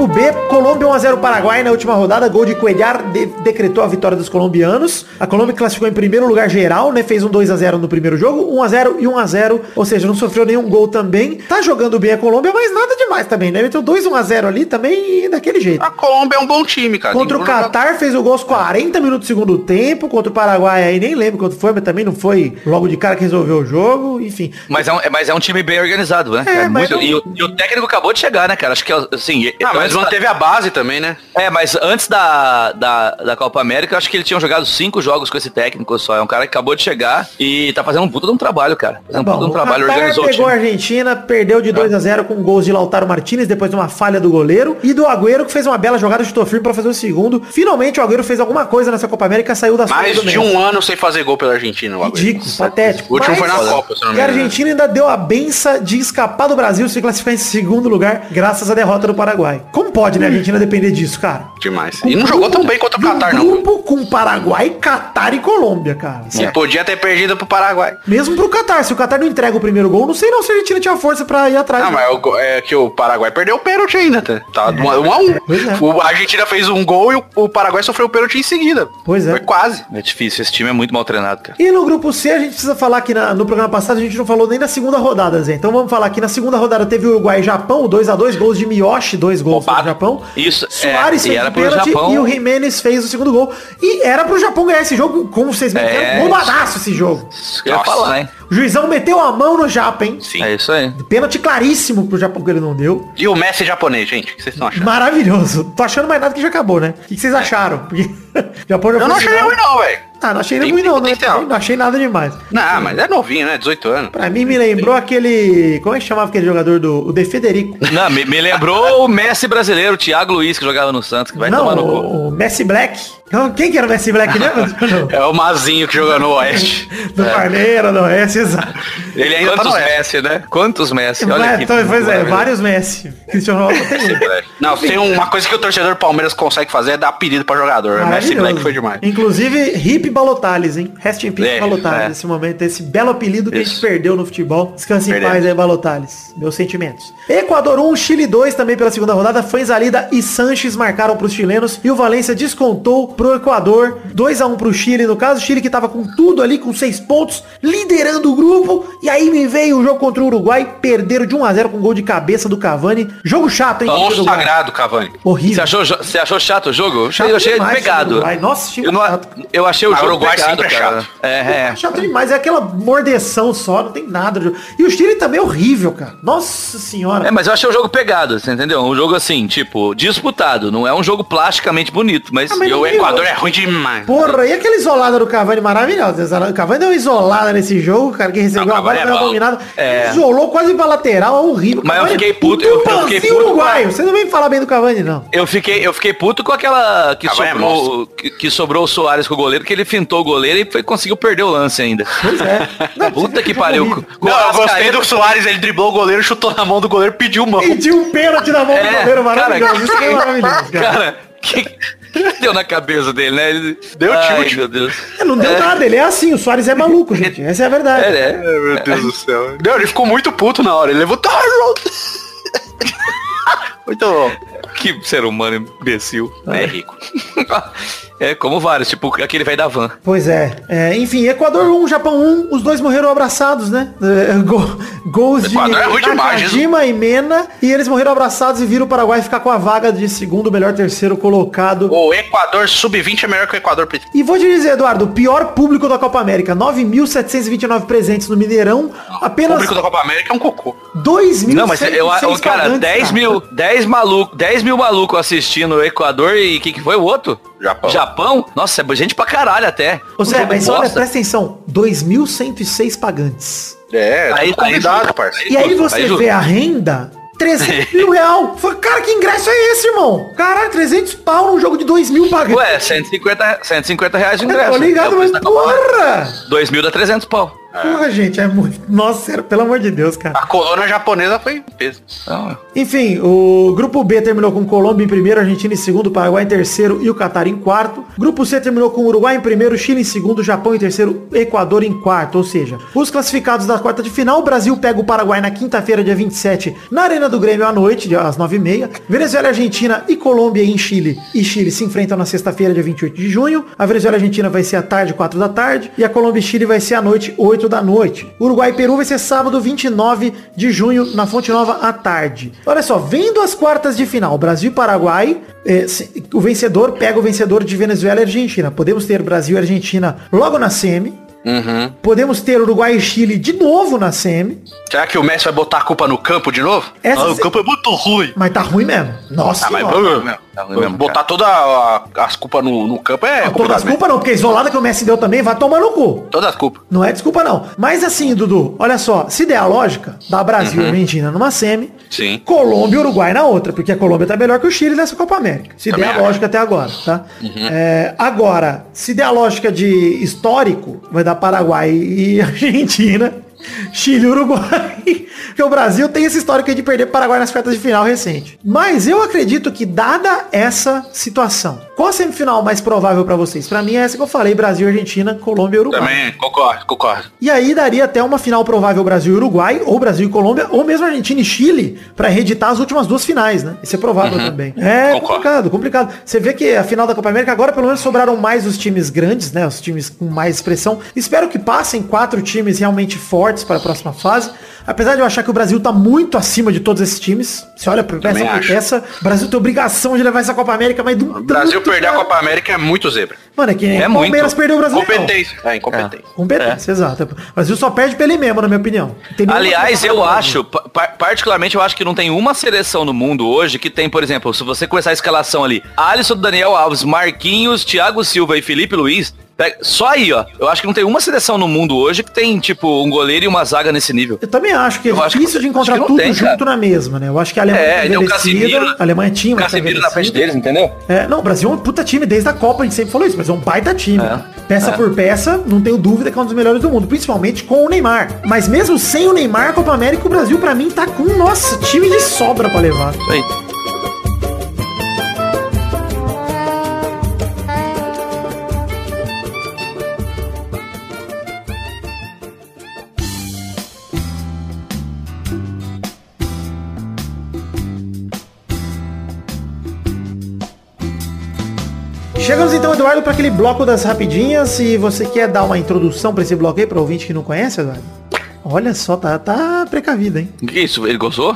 Grupo B, Colômbia 1x0 Paraguai na última rodada, gol de Coelhar de- decretou a vitória dos colombianos. A Colômbia classificou em primeiro lugar geral, né? Fez um 2x0 no primeiro jogo, 1x0 e 1x0, ou seja, não sofreu nenhum gol também. Tá jogando bem a Colômbia, mas nada demais também, né? Meteu 2 1x0 ali também e daquele jeito. A Colômbia é um bom time, cara. Contra o. Catar fez o gol aos 40 minutos do segundo tempo, contra o Paraguai aí nem lembro quanto foi, mas também não foi logo de cara que resolveu o jogo, enfim. Mas é, um, é- mas é um time bem organizado, né? É, mas Muito- não- e, o, e o técnico acabou de chegar, né, cara? Acho que, assim... Ah, mas manteve a base também, né? É, mas antes da, da, da Copa América, eu acho que ele tinha jogado cinco jogos com esse técnico só. É um cara que acabou de chegar e tá fazendo um puta de um trabalho, cara. Fazendo um puta de um o trabalho, Qatar organizou o pegou a. Argentina, perdeu de 2 a 0 com gols de Lautaro Martinez depois de uma falha do goleiro e do Agüero que fez uma bela jogada, chutou firme pra fazer o segundo. Finalmente o Agüero fez alguma coisa nessa Copa América, saiu da Mais de um ano sem fazer gol pela Argentina. o Agüero. Ridículo, patético. O último Mas- foi na Copa, se não me E a engano. Argentina ainda deu a benção de escapar do Brasil se classificar em segundo lugar, graças à derrota do Paraguai. Como pode, né, a Argentina depender disso, cara? Demais. E não jogou tão bem contra o Catar, não. grupo com Paraguai, Catar e Colômbia, cara. E podia ter perdido pro Paraguai. Mesmo pro Catar. Se o Catar não entrega o primeiro gol, não sei não se a Argentina tinha força pra ir atrás. Não, mas o go- é que o Paraguai perdeu o pênalti ainda, tá? Tá um a um. a um. É. O- A Argentina fez um gol e o, o Paraguai sofreu o pênalti em seguida. Pois é. Foi quase. É difícil, esse time é muito mal treinado, cara. E no grupo C, a gente precisa falar que na- no programa passado a gente não falou nem da segunda rodada, Zé. Então vamos falar que na segunda rodada teve o Uruguai e Japão, o 2x2, gols de Miyoshi, dois gols Do Japão. Isso, Soares é, fez era o pênalti e o Jimenez fez o segundo gol. E era pro Japão ganhar esse jogo, como vocês me disseram, É, roubadaço esse jogo. Que eu ia Nossa. falar, hein? O juizão meteu a mão no Japa, hein? Sim. É isso aí. Pênalti claríssimo pro Japão que ele não deu. E o Messi japonês, gente, o que vocês estão achando? Maravilhoso. Tô achando mais nada que já acabou, né? O que vocês acharam? Porque o Japão já Eu não achei final. ruim não, velho. Ah, não achei Tem- ruim não, né? Não achei nada demais. Não, mas é novinho, né? 18 anos. Pra mim me lembrou aquele. Como é que chamava aquele jogador do. O De Federico? Não, me, me lembrou o Messi brasileiro, o Thiago Luiz, que jogava no Santos, que vai não, tomar no cu. o, o Messi Black. Então, Quem que era o Messi Black mesmo? É o Mazinho que jogou no Oeste. Do Parneiro, do Oeste, exato. Ele ainda tá Quantos no Oeste. Messi, né? Quantos Messi? Olha aqui. então, pois é, vários Messi. Cristiano Ronaldo tem. Não, tem uma coisa que o torcedor do Palmeiras consegue fazer é dar apelido pra jogador. Messi. Black foi demais. Inclusive, Hip Balotales, hein? Rest in peace, É, Balotales, é. nesse momento. Esse belo apelido que a gente Isso. perdeu no futebol. Descanse em Perdemos. paz aí, Balotales. Meus sentimentos. Equador 1, Chile 2 também pela segunda rodada. Fanzalida e Sanches marcaram pros chilenos. E o Valência descontou pro Equador. 2x1 pro Chile. No caso, o Chile que tava com tudo ali, com 6 pontos, liderando o grupo. E aí me veio o jogo contra o Uruguai. Perderam de 1x0 com gol de cabeça do Cavani. Jogo chato, hein? Uruguai. sagrado, Cavani. Horrível. Você achou, você achou chato o jogo? Chato eu achei demais, pegado. Nossa, eu, não- eu achei o jogo Uruguai pegado, sempre é cara. chato. É, é. Chato demais, é aquela mordeção só, não tem nada. E o Chile também é horrível, cara. Nossa senhora. É, mas eu achei o jogo pegado, você entendeu? Um jogo assim, tipo, disputado. Não é um jogo plasticamente bonito, mas... Ah, mas E o viu? Equador é ruim demais. Porra, e aquela isolada do Cavani maravilhosa? O Cavani deu uma isolada nesse jogo, cara, que recebeu Não, a bola, é dominado. É. Isolou quase pra lateral, é horrível. Mas eu Cavani fiquei é puto, eu- eu fiquei puto com a- uruguaio. Você não vem falar bem do Cavani, não. Eu fiquei, eu fiquei puto com aquela que Cavani é sobrou, que, que sobrou o Soares com o goleiro, que ele fintou o goleiro e foi, conseguiu perder o lance ainda. Pois é. Não, Puta que pariu. Com Não, eu gostei do Soares, ele driblou o goleiro, chutou na mão do goleiro, pediu mão. Pediu um pênalti na mão do É, goleiro maravilhoso. cara, Isso é maravilhoso, cara. Cara, que deu na cabeça dele, né? Ele, Deu Ai, tilt. meu Deus. É, Não deu nada, ele é assim, o Soares é maluco, gente. Essa é a verdade. É, é. Meu Deus do céu. Não, ele ficou muito puto na hora. Ele levou. Tá, Muito bom. Que ser humano imbecil. É rico. É, como vários, tipo aquele velho da van. Pois é. É, Enfim, Equador 1, Japão 1, os dois morreram abraçados, né? É, go- gols de é Nakajima e Mena. E eles morreram abraçados e viram o Paraguai ficar com a vaga de segundo, melhor terceiro colocado. O Equador sub-20 é melhor que o Equador. E vou te dizer, Eduardo, o pior público da Copa América. 9.729 presentes no Mineirão. O Apenas público da Copa América é um cocô. 2.106 Não, mas eu, eu cara, pagantes, 10 mil, 10 maluco, 10 mil maluco assistindo o Equador e que que foi o outro? Japão. Japão? Nossa, é gente pra caralho até. Ô Zé, mas olha, presta atenção. 2.106 pagantes. É, Aí- aí, convidado, aí- parceiro. E aí você aí vê a renda, 300 mil real. Fala, Cara, que ingresso é esse, irmão? Caralho, 300 pau num jogo de 2 mil pagantes. Ué, 150, 150 reais de ingresso. Tô ligado, É mas porra! 2 mil dá 300 pau. Porra, gente, é muito... Nossa, sério, pelo amor de Deus, cara. A colônia japonesa foi peso. Não, Enfim, o grupo B terminou com Colômbia em primeiro, Argentina em segundo, Paraguai em terceiro e o Catar em quarto. Grupo C terminou com Uruguai em primeiro, Chile em segundo, Japão em terceiro, Equador em quarto. Ou seja, os classificados da quarta de final, o Brasil pega o Paraguai na quinta-feira, dia 27, na Arena do Grêmio à noite, às 9h30. Venezuela, Argentina e Colômbia em Chile. E Chile se enfrentam na sexta-feira, dia 28 de junho. A Venezuela e Argentina vai ser à tarde, 4 da tarde. E a Colômbia e Chile vai ser à noite, 8 da noite. Uruguai e Peru vai ser sábado, 29 de junho, na Fonte Nova à tarde. Olha só, vendo as quartas de final, Brasil e Paraguai, eh, o vencedor pega o vencedor de Venezuela e Argentina. Podemos ter Brasil e Argentina logo na semi. Uhum. Podemos ter Uruguai e Chile de novo na semi. Será que o Messi vai botar a culpa no campo de novo? Essa Ah, o se- campo é muito ruim. Mas tá ruim mesmo. Nossa Ah, mas tá mesmo, botar todas as culpas no, no campo é Não, todas complicado, as culpas não, porque a isolada que o Messi deu também vai tomar no cu. Todas as culpas. Não é desculpa não. Mas assim, Dudu, olha só, se der a lógica, dá Brasil e Argentina numa semi, Sim. Colômbia e Uruguai na outra, porque a Colômbia tá melhor que o Chile nessa Copa América. Se Também der a acho. lógica até agora, tá? É, agora, se der a lógica de histórico, vai dar Paraguai e Argentina, Chile Uruguai. Porque o Brasil tem esse histórico aí de perder pro Paraguai nas quartas de final recente. Mas eu acredito que, dada essa situação, qual a semifinal mais provável pra vocês? Pra mim é essa que eu falei, Brasil, Argentina, Colômbia e Uruguai. Também concordo, concordo. E aí daria até uma final provável Brasil e Uruguai, ou Brasil e Colômbia, ou mesmo Argentina e Chile, pra reeditar as últimas duas finais, né? Isso é provável também. É Concordo. complicado, complicado. Você vê que a final da Copa América agora pelo menos sobraram mais os times grandes, né? Os times com mais expressão. Espero que passem quatro times realmente fortes para a próxima fase. Apesar de eu achar que o Brasil tá muito acima de todos esses times. Você olha por peça por peça, o Brasil tem obrigação de levar essa Copa América, mas do Brasil perder a Copa América é muito zebra. Mano, é que É o Palmeiras muito. perdeu o Brasil. Competência. É, incompetência. Competência, exato. O Brasil só perde pra ele mesmo, na minha opinião. Aliás, eu acho, pa- particularmente eu acho que não tem uma seleção no mundo hoje que tem, por exemplo, se você começar a escalação ali, Alisson, Daniel Alves, Marquinhos, Thiago Silva e Felipe Luiz, Só aí, ó. Eu acho que não tem uma seleção no mundo hoje que tem, tipo, um goleiro e uma zaga nesse nível. Eu também acho que é Eu difícil que- de encontrar tudo tem, junto cara. na mesma, né? Eu acho que a Alemanha É, tá o Casemiro- a Alemanha tinha, O mas tá na frente deles, entendeu? É, não, o Brasil é um puta time desde a Copa, a gente sempre falou isso, mas é um baita time. É. Peça É. por peça, não tenho dúvida que é um dos melhores do mundo, principalmente com o Neymar. Mas mesmo sem o Neymar, a Copa América, o Brasil pra mim tá com, nossa, time de sobra pra levar. Isso aí. Chegamos então, Eduardo, para aquele bloco das rapidinhas. E você quer dar uma introdução pra esse bloco aí, pra ouvinte que não conhece, Eduardo? Olha só, tá, tá precavido, hein? Que isso? Ele gozou?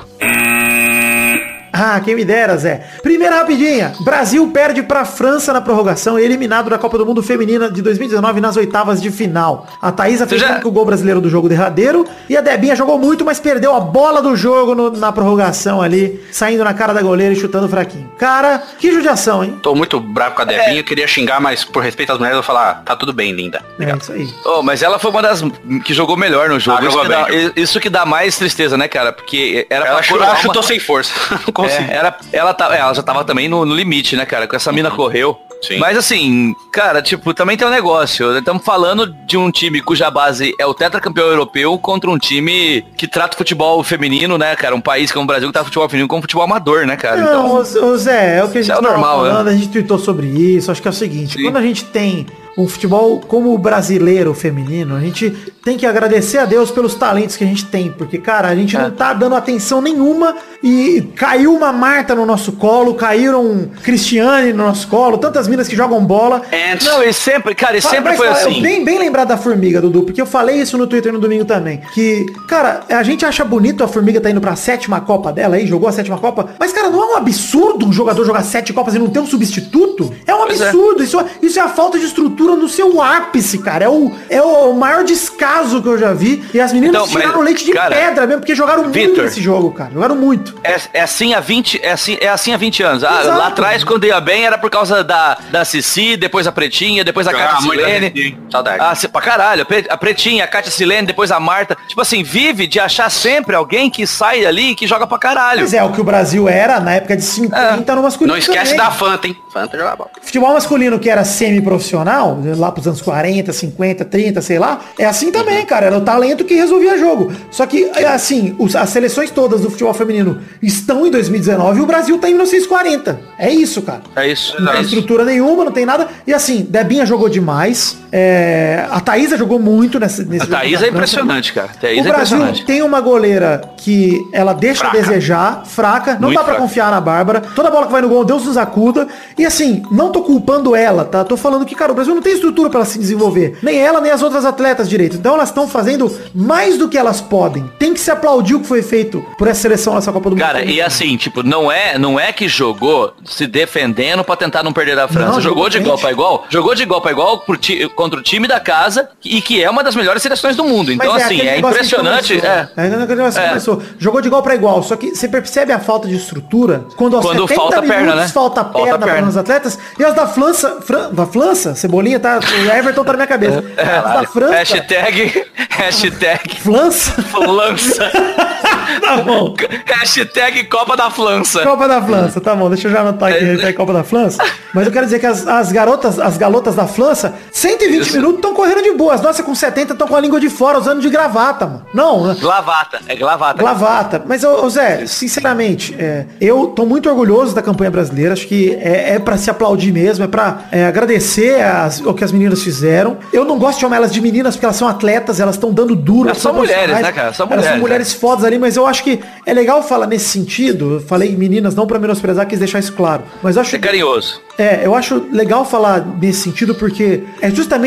Ah, quem me dera, Zé. Primeira rapidinha. Brasil perde pra França na prorrogação e é eliminado da Copa do Mundo Feminina de 2019 nas oitavas de final. A Thaísa fez já- o gol brasileiro do jogo derradeiro e a Debinha jogou muito, mas perdeu a bola do jogo no- na prorrogação ali, saindo na cara da goleira e chutando fraquinho. Cara, que judiação, hein? Tô muito bravo com a Debinha, queria xingar, mas por respeito às mulheres eu vou falar, ah, tá tudo bem, linda. É isso aí. Oh, mas ela foi uma das que jogou melhor no jogo. Ah, isso, que dá, isso que dá mais tristeza, né, cara? Porque era Ela pra chutou, uma- chutou sem força. É, era, ela, tá, ela já tava também no, no limite, né, cara? Com essa mina correu. Sim. Mas assim, cara, tipo, também tem um negócio. Estamos falando de um time cuja base é o tetracampeão europeu contra um time que trata o futebol feminino, né, cara? Um país como o Brasil que trata o futebol feminino como futebol amador, né, cara? Não, Então, ô, Zé, é o que a gente é normal, falando, a gente tweetou sobre isso, acho que é o seguinte, Sim. quando a gente tem um futebol como o brasileiro feminino, a gente tem que agradecer a Deus pelos talentos que a gente tem, porque, cara, a gente É. não tá dando atenção nenhuma e caiu uma Marta no nosso colo, caíram um Cristiane no nosso colo, tantas minas que jogam bola. Ants. não, e sempre, cara, e sempre Mas, foi assim. Bem, bem lembrado da formiga, Dudu, porque eu falei isso no Twitter no domingo também. Que, cara, a gente acha bonito a formiga tá indo pra sétima Copa dela aí, jogou a sétima Copa. Mas, cara, não é um absurdo um jogador jogar sete Copas e não ter um substituto? É um é. absurdo. Isso, isso é a falta de estrutura no seu ápice, cara. É o, é o maior descaso que eu já vi. E as meninas Então, mas, tiraram leite de cara, pedra mesmo, porque jogaram muito Vitor. nesse jogo, cara. Jogaram muito. É, é assim há 20, é assim, é assim há 20 anos. Ah, lá atrás, quando ia bem, era por causa da, da Cici, depois a Pretinha, depois a Ah, Cátia muito Silene. Saudade. Ah, se- pra caralho, a Pre- a Pretinha, a Cátia Silene, depois a Marta. Tipo assim, vive de achar sempre alguém que sai ali e que joga pra caralho. Mas é o que o Brasil era na época de 50 no masculino. Não esquece também. da Fanta, hein? Fanta joga bola. Futebol masculino que era semi-profissional, lá pros anos 40, 50, 30, sei lá, é assim também, cara. Era o talento que resolvia jogo. Só que, é assim, as seleções todas do futebol feminino estão em 2019 e o Brasil tá em 1940. É isso, cara. É isso. Não é tem isso. estrutura nenhuma, não tem nada. E assim, Debinha jogou demais. É, a Thaísa jogou muito nesse, nesse A jogo Thaís da é impressionante, cara. A Thaís O é Brasil impressionante. tem uma goleira que ela deixa Fraca. a desejar, fraca, não Muito dá pra fraca. confiar na Bárbara. Toda bola que vai no gol, Deus nos acuda. E assim, não tô culpando ela, tá? Tô falando que, cara, o Brasil não tem estrutura pra ela se desenvolver. Nem ela, nem as outras atletas direito. Então elas estão fazendo mais do que elas podem. Tem que se aplaudir o que foi feito por essa seleção nessa Copa do Mundo. Cara, e assim, tipo, não é, não é que jogou se defendendo pra tentar não perder da França. Não, jogou jogou de igual pra igual, jogou de igual pra igual pro ti- contra o time da casa e que é uma das melhores seleções do mundo. Então, Mas assim, é impressionante. É. É, É. começou. Jogou de igual pra igual. Só que você percebe a falta de estrutura quando aos Quando 70 falta minutos perna, né? falta Falta perna para perna. os atletas. E as da França, Fran, da França, Cebolinha, tá? O Everton tá na minha cabeça. As da França, Hashtag, hashtag França. Flança. tá bom. hashtag Copa da Flança. Copa da França, tá bom, deixa eu já anotar aqui, hashtag Copa da França. Mas eu quero dizer que as, as garotas, as galotas da França, 120 Isso. minutos estão correndo de boas. Nossa, com 70 estão com a língua de fora, usando de gravata, mano. Não, né? Glavata, é glavata. Glavata. Mas, ô, Zé, sinceramente, é, eu tô muito orgulhoso da campanha brasileira. Acho que é, é para se aplaudir mesmo, é pra é, agradecer as- o que as meninas fizeram. Eu não gosto de chamar elas de meninas porque elas são atletas, elas estão dando duro. Elas são mulheres, né, cara? São elas são mulheres, mulheres fodas ali, mas eu acho que é legal falar nesse sentido. Eu falei meninas não pra menosprezar, quis deixar isso claro. Mas acho É carinhoso. é, eu acho legal falar nesse sentido porque é justamente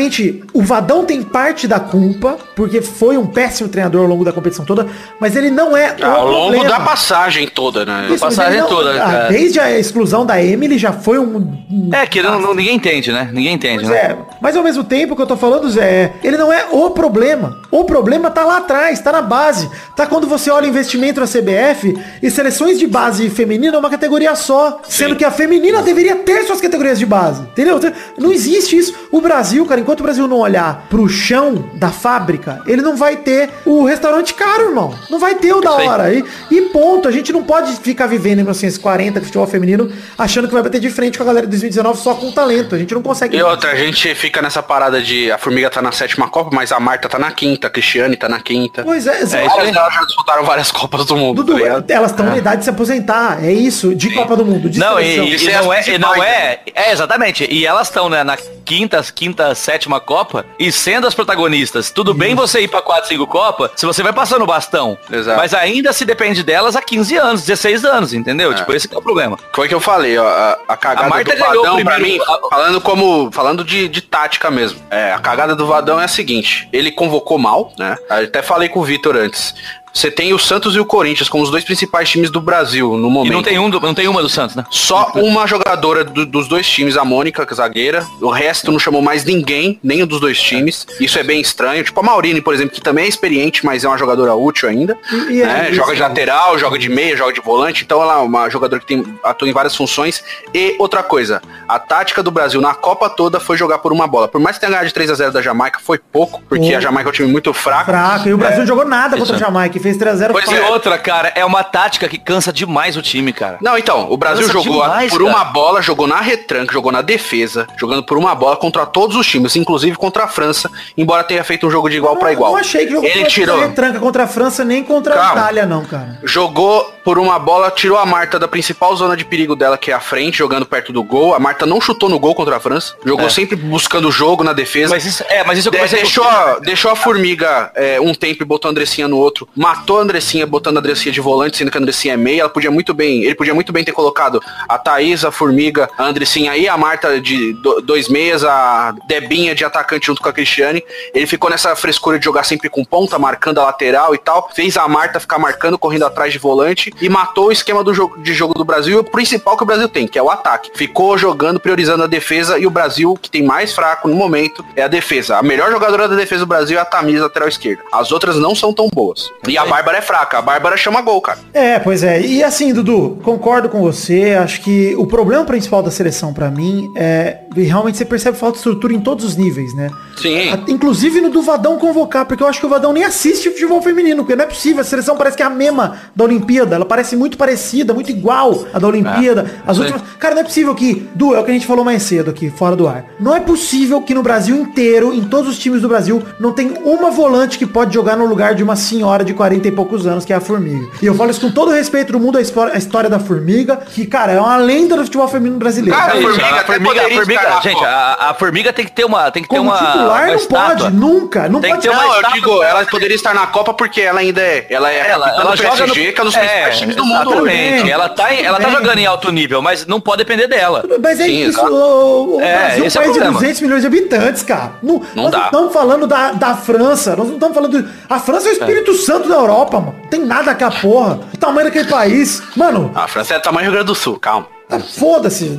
o Vadão tem parte da culpa, porque foi um péssimo treinador ao longo da competição toda, mas ele não é o Ao longo problema. da passagem toda, né? Isso, passagem não- toda, ah, cara. Desde a exclusão da Emily já foi um. um- É que não, não- ninguém entende, né? Ninguém entende, Pois né? é, mas ao mesmo tempo que eu tô falando, Zé, é, ele não é o problema. O problema tá lá atrás, tá na base. Tá quando você olha o investimento na CBF e seleções de base feminina é uma categoria só. Sendo que a feminina deveria ter suas categorias de base. Entendeu? Não existe isso. O Brasil, cara, enquanto o Brasil não olhar pro chão da fábrica, ele não vai ter o restaurante caro, irmão. Não vai ter o da hora. E, e ponto. A gente não pode ficar vivendo em 1940 com futebol feminino achando que vai bater de frente com a galera de 2019 só com talento. A gente não consegue. E outra, a gente fica nessa parada de a Formiga tá na sétima Copa, mas a Marta tá na quinta, a Cristiane tá na quinta. Pois é, É, isso delas já disputaram várias Copas do Mundo. Dudu, tá elas estão na idade de se aposentar. É isso, de Copa do Mundo. De Não, e, De e ser não é, e não é, é exatamente. E elas estão né, na quinta, quinta, sétima Copa e sendo as protagonistas. Tudo bem você ir pra 4, 5 Copa se você vai passando o bastão. Exato. Mas ainda se depende delas há 15 anos, 16 anos, entendeu? Tipo, esse que é o problema. Foi o que eu falei, ó, a, a cagada A Marta do Vadão, o pra mim, primeiro- falando como, falando de, de tática mesmo, é, a cagada do Vadão é a seguinte, ele convocou mal, né, eu até falei com o Vitor antes, você tem o Santos e o Corinthians como os dois principais times do Brasil no E momento. não tem, um, do- não tem uma do Santos, né? Só uma jogadora do- dos dois times, a Mônica, que é zagueira. O resto não chamou mais ninguém, nenhum dos dois times. Isso é bem estranho. Tipo a Maurine, por exemplo, que também é experiente, mas é uma jogadora útil ainda. E- e é né? isso. Joga de lateral, joga de meia, joga de volante. Então ela é uma jogadora que tem, atua em várias funções. E outra coisa, a tática do Brasil na Copa toda foi jogar por uma bola. Por mais que tenha ganhado de 3 a 0 da Jamaica, foi pouco, porque Pô. a Jamaica é um time muito fraco. Fraco. E o Brasil não jogou nada contra a. Jamaica. Fez 3x0 Pois. E é. outra, cara, é uma tática que cansa demais o time, cara. Não, então, o Brasil Cansa jogou demais, por cara. uma bola, jogou na retranca, jogou na defesa, jogando por uma bola contra todos os times, inclusive contra a França, embora tenha feito um jogo de igual Eu para igual. Não achei que jogou Ele tirou, a retranca contra a França nem contra a Calma. Itália, não, cara. jogou por uma bola, tirou a Marta da principal zona de perigo dela, que é a frente, jogando perto do gol. A Marta não chutou no gol contra a França, jogou É. sempre buscando o jogo na defesa. Mas isso, é, mas isso eu De- deixou, a, deixou a formiga é, um tempo e botou a Andressinha no outro. Matou a Andressinha botando a Andressinha de volante, sendo que a Andressinha é meia. Ela podia muito bem. Ele podia muito bem ter colocado a Thaís, a formiga, a Andressinha e a Marta de do- dois meias, a Debinha de atacante junto com a Cristiane. Ele ficou nessa frescura de jogar sempre com ponta, marcando a lateral e tal. Fez a Marta ficar marcando, correndo atrás de volante e matou o esquema do jogo, de jogo do Brasil. O principal que o Brasil tem, que é o ataque. Ficou jogando, priorizando a defesa e o Brasil, que tem mais fraco no momento, é a defesa. A melhor jogadora da defesa do Brasil é a Tamires, lateral esquerda. As outras não são tão boas. E a Bárbara é fraca. A Bárbara chama gol, cara. É, pois é. E assim, Dudu, concordo com você. Acho que o problema principal da seleção pra mim é realmente você percebe falta de estrutura em todos os níveis, né? Sim. A- Inclusive no do Vadão convocar, porque eu acho que o Vadão nem assiste futebol feminino, porque não é possível. A seleção parece que é a mesma da Olimpíada. Ela parece muito parecida, muito igual à da Olimpíada. As sim. últimas. Cara, não é possível que. Du, é o que a gente falou mais cedo aqui, fora do ar. Não é possível que no Brasil inteiro, em todos os times do Brasil, não tem uma volante que pode jogar no lugar de uma senhora de 40 e poucos anos, que é a Formiga. E eu falo isso com todo o respeito do mundo, a histó- a história da Formiga, que, cara, é uma lenda do futebol feminino brasileiro. Cara, É isso, formiga a formiga, a formiga, estar, gente, a, a formiga tem que ter uma, tem que ter Como uma, titular uma não estátua. pode, nunca. Não Tem que pode ter uma Não, eu digo, ela poderia estar na Copa porque ela ainda é. Ela é Ela, ela do joga no, PSG, que é um dos principais times do mundo. Exatamente. Ela tá, em- ela tá jogando em alto nível, mas não pode depender dela. Mas é Sim, isso, o, o É, Brasil é um esse é o país de problema. 200 milhões de habitantes, cara. Não, Não nós dá. não estamos falando da, da França, nós não estamos falando... do- a França é o Espírito Santo da Europa, mano. Tem nada aquela porra. O tamanho daquele país. Mano, A França é tamanho do Rio Grande do Sul, calma. Ah, foda-se.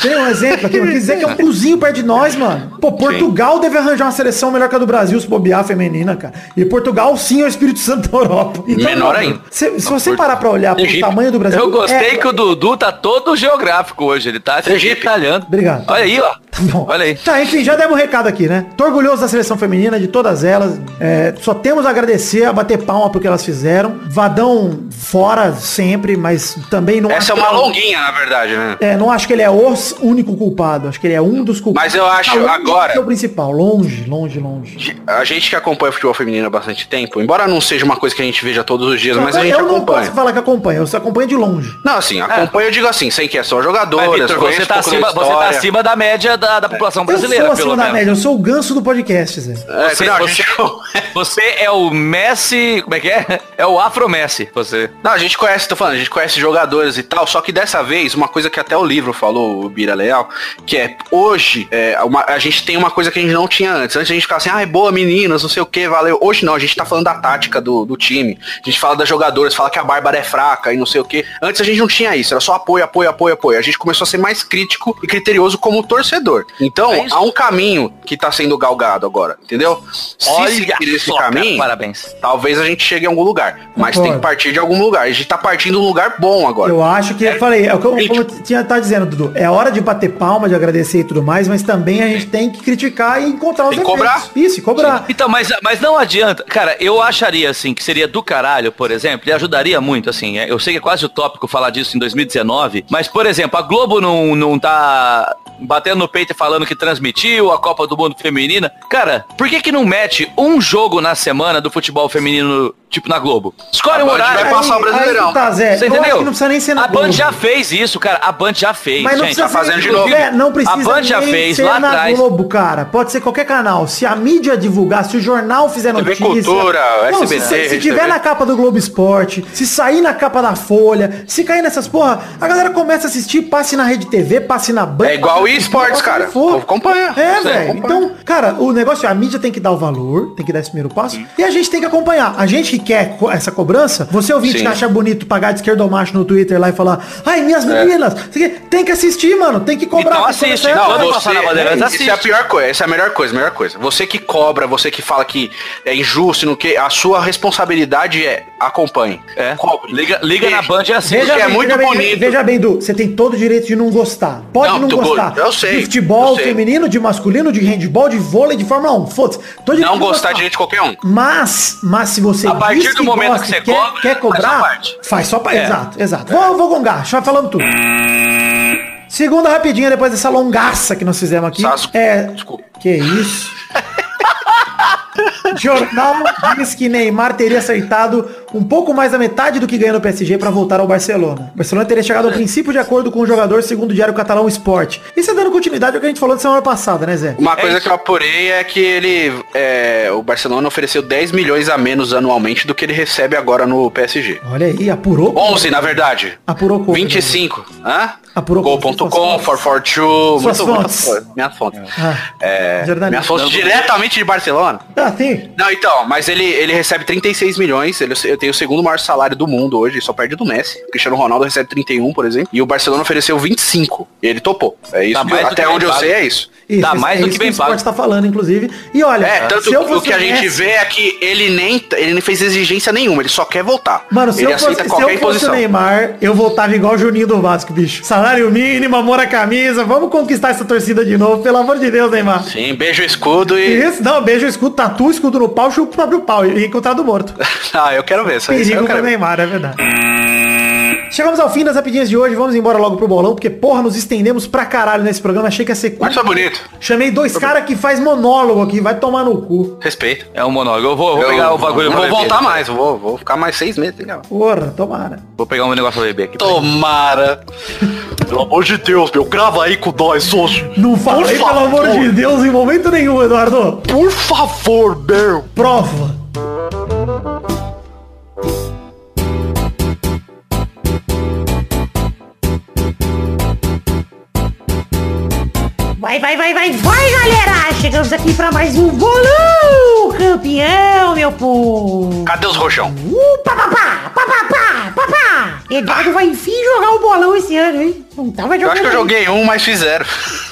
Tem um exemplo aqui, não quis dizer que é um cruzinho perto de nós, mano. Pô, Portugal deve arranjar uma seleção melhor que a do Brasil se bobear feminina, cara. E Portugal sim é o Espírito Santo da Europa. Então, Menor mano, ainda. Se, se você parar pra olhar pro tamanho do Brasil... Eu gostei é- que o Dudu tá todo geográfico hoje. Ele tá detalhando. Obrigado. Olha aí, ó. Tá bom. Olha aí. Tá, enfim, já demos um recado aqui, né? Tô orgulhoso da seleção feminina, de todas elas. É, só temos a agradecer, a bater palma pro que elas fizeram. Vadão fora sempre, mas também não Essa é uma que- longuinha, na verdade, né? É, não acho que ele é o único culpado. Acho que ele é um dos culpados. Mas eu acho, Tá agora- ser o principal. Longe, longe, longe. A gente que acompanha o futebol feminino há bastante tempo, embora não seja uma coisa que a gente veja todos os dias, mas a eu gente não acompanha. posso falar que acompanha, eu só acompanho de longe. Não, assim, acompanha, eu digo assim, sem que é só Mas, conheço você tá, acima, você tá acima da média da, da população Eu brasileira, sou pelo acima da menos. média, eu sou o ganso do podcast, Zé. É, Você, não, a você- gente- você é o Messi. Como é que é? É o Afro Messi, você. Não, a gente conhece, tô falando, a gente conhece jogadores e tal, só que dessa vez, uma coisa que até o livro falou, o Bira Leal, que é, hoje, é, uma- a gente tem uma coisa que a gente não tinha antes. Antes a gente ficava assim, ai, boa meninas, não sei o que, valeu. Hoje não, a gente tá falando da tática do, do time. A gente fala das jogadoras, fala que a Bárbara é fraca e não sei o que. Antes a gente não tinha isso, era só apoio, apoio, apoio, apoio. A gente começou a ser mais crítico e criterioso como torcedor. Então, É há um caminho que tá sendo galgado agora, entendeu? Se seguir esse só, cara, caminho, parabéns. talvez a gente chegue em algum lugar. Mas Concordo. tem que partir de algum lugar. A gente tá partindo de um lugar bom agora. Eu acho que, eu falei, é o que eu- Gente. como eu tinha tá dizendo, Dudu, é hora de bater palma, de agradecer e tudo mais, mas também a gente tem que criticar e encontrar os Tem que defeitos. cobrar. Isso, e cobrar. Então, mas, mas não adianta. Cara, eu acharia, assim, que seria do caralho, por exemplo, e ajudaria muito, assim. é, Eu sei que é quase utópico falar disso em 2019, mas, por exemplo, a Globo não, não tá batendo no peito e falando que transmitiu a Copa do Mundo Feminina. Cara, por que que não mete um jogo na semana do futebol feminino, tipo, na Globo? Escolhe um Band horário. vai passar o Brasileirão. Tá, Zé. Você eu entendeu? acho que não precisa nem ser na a Band Globo. já fez isso, cara. A Band já fez, Mas não gente. precisa tá fazendo ser, de novo. É, não precisa A Band já fez ser lá na atrás. Globo, cara. Pode ser qualquer canal. Se a mídia divulgar, se o jornal fizer TV notícia... Cultura, não, SBT, se, se Rede tiver TV. na capa do Globo Esporte, se sair na capa da Folha, se cair nessas porra, a galera começa a assistir, passe na Rede TV, passe na Band. É igual o na- esportes, cara. for. Acompanha. É, velho. Então, cara, o negócio é a mídia tem que dar o valor, tem que dar esse primeiro passo, e a gente tem que acompanhar. A gente que quer co- essa cobrança, você ouvinte Sim. que acha bonito pagar de esquerdo ou macho no Twitter lá e falar, ai, minhas meninas, sei que- tem que assistir, mano, tem que cobrar. Então assiste, Não, vai você, passar na Bandeirantes, é, é a pior coisa, essa é a melhor coisa, a melhor coisa. Você que cobra, você que fala que é injusto, não que a sua responsabilidade é acompanhe. É. Cobre. Liga, liga na Veja. Band e assiste. Veja- é muito veja bem, bonito. Veja bem, Du, você tem todo o direito de não gostar. Pode Não, não, gostar. Eu sei, De futebol, feminino, de masculino, de handball, de vôlei, de Fórmula 1. Foda-se. Não gostar de gente qualquer um. Mas, mas se você A partir diz do momento gosta que você quer, cobra, quer cobrar, parte. faz só para É. Exato, exato. Vou, vou gongar, eu falando tudo. Segunda rapidinha depois dessa longaça que nós fizemos aqui. Sasco. É. Desculpa. Que isso? Jornal diz que Neymar teria acertado um pouco mais da metade do que ganhou no PSG para voltar ao Barcelona. O Barcelona teria chegado ao princípio de acordo com o jogador, segundo o diário catalão Sport. Isso é dando continuidade ao que a gente falou da semana passada, né, Zé? Uma coisa que eu apurei é que ele. é, o Barcelona ofereceu 10 milhões a menos anualmente do que ele recebe agora no PSG. Olha aí, apurou. 11, na verdade. Apurou como? 25. Hã? Apurou com suas Gol.com, fontes. 442, Suas muito, fontes. Minhas fontes. Ah, É, minhas fontes diretamente de Barcelona. Ah, tem. Não, então, mas ele, ele recebe 36 milhões, ele, ele tem o segundo maior salário do mundo hoje, só perde do Messi. O Cristiano Ronaldo recebe 31, por exemplo, e o Barcelona ofereceu 25. E ele topou. É isso, Tá que- até onde eu pago. sei é isso. Isso, Dá mais é do que bem o pago. está falando, inclusive. E olha, É, tanto se que eu o fosse que a gente Messi- vê é que ele nem, ele nem fez exigência nenhuma, ele só quer voltar. Mano, se ele eu fosse, aceita se qualquer eu fosse o. Neymar, eu voltava igual o Juninho do Vasco, bicho. Salário mínimo, amor à camisa. Vamos conquistar essa torcida de novo, pelo amor de Deus, Neymar. Sim, beijo o escudo e. Isso, não, beijo, escudo, tatu, escudo no pau, chupa o próprio pau e encontrado morto. ah, eu quero Perigo quero ver. Neymar, é verdade. Chegamos ao fim das rapidinhas de hoje, vamos embora logo pro bolão, porque porra, nos estendemos pra caralho nesse programa, achei que ia ser Mas curto. foi bonito. Chamei dois caras que faz monólogo aqui, vai tomar no cu. Respeito. É um monólogo. Eu vou, vou Eu pegar o bagulho pra vou beber. voltar mais, vou, vou ficar mais seis meses. Legal. Porra, tomara. Vou pegar um negócio pra beber aqui. Tomara. Pelo amor de Deus, meu, grava aí com nós, sócio. Não falei, pelo amor de Deus, em momento nenhum, Eduardo. Por favor, meu. Prova. Vai, vai, vai, vai, vai, galera! Chegamos aqui pra mais um bolão campeão, meu povo! Cadê os roxão? Uh, papapá, papapá, papá! Eduardo vai enfim jogar o bolão esse ano, hein? Não tava Eu jogando. acho que eu joguei um, mas fizeram.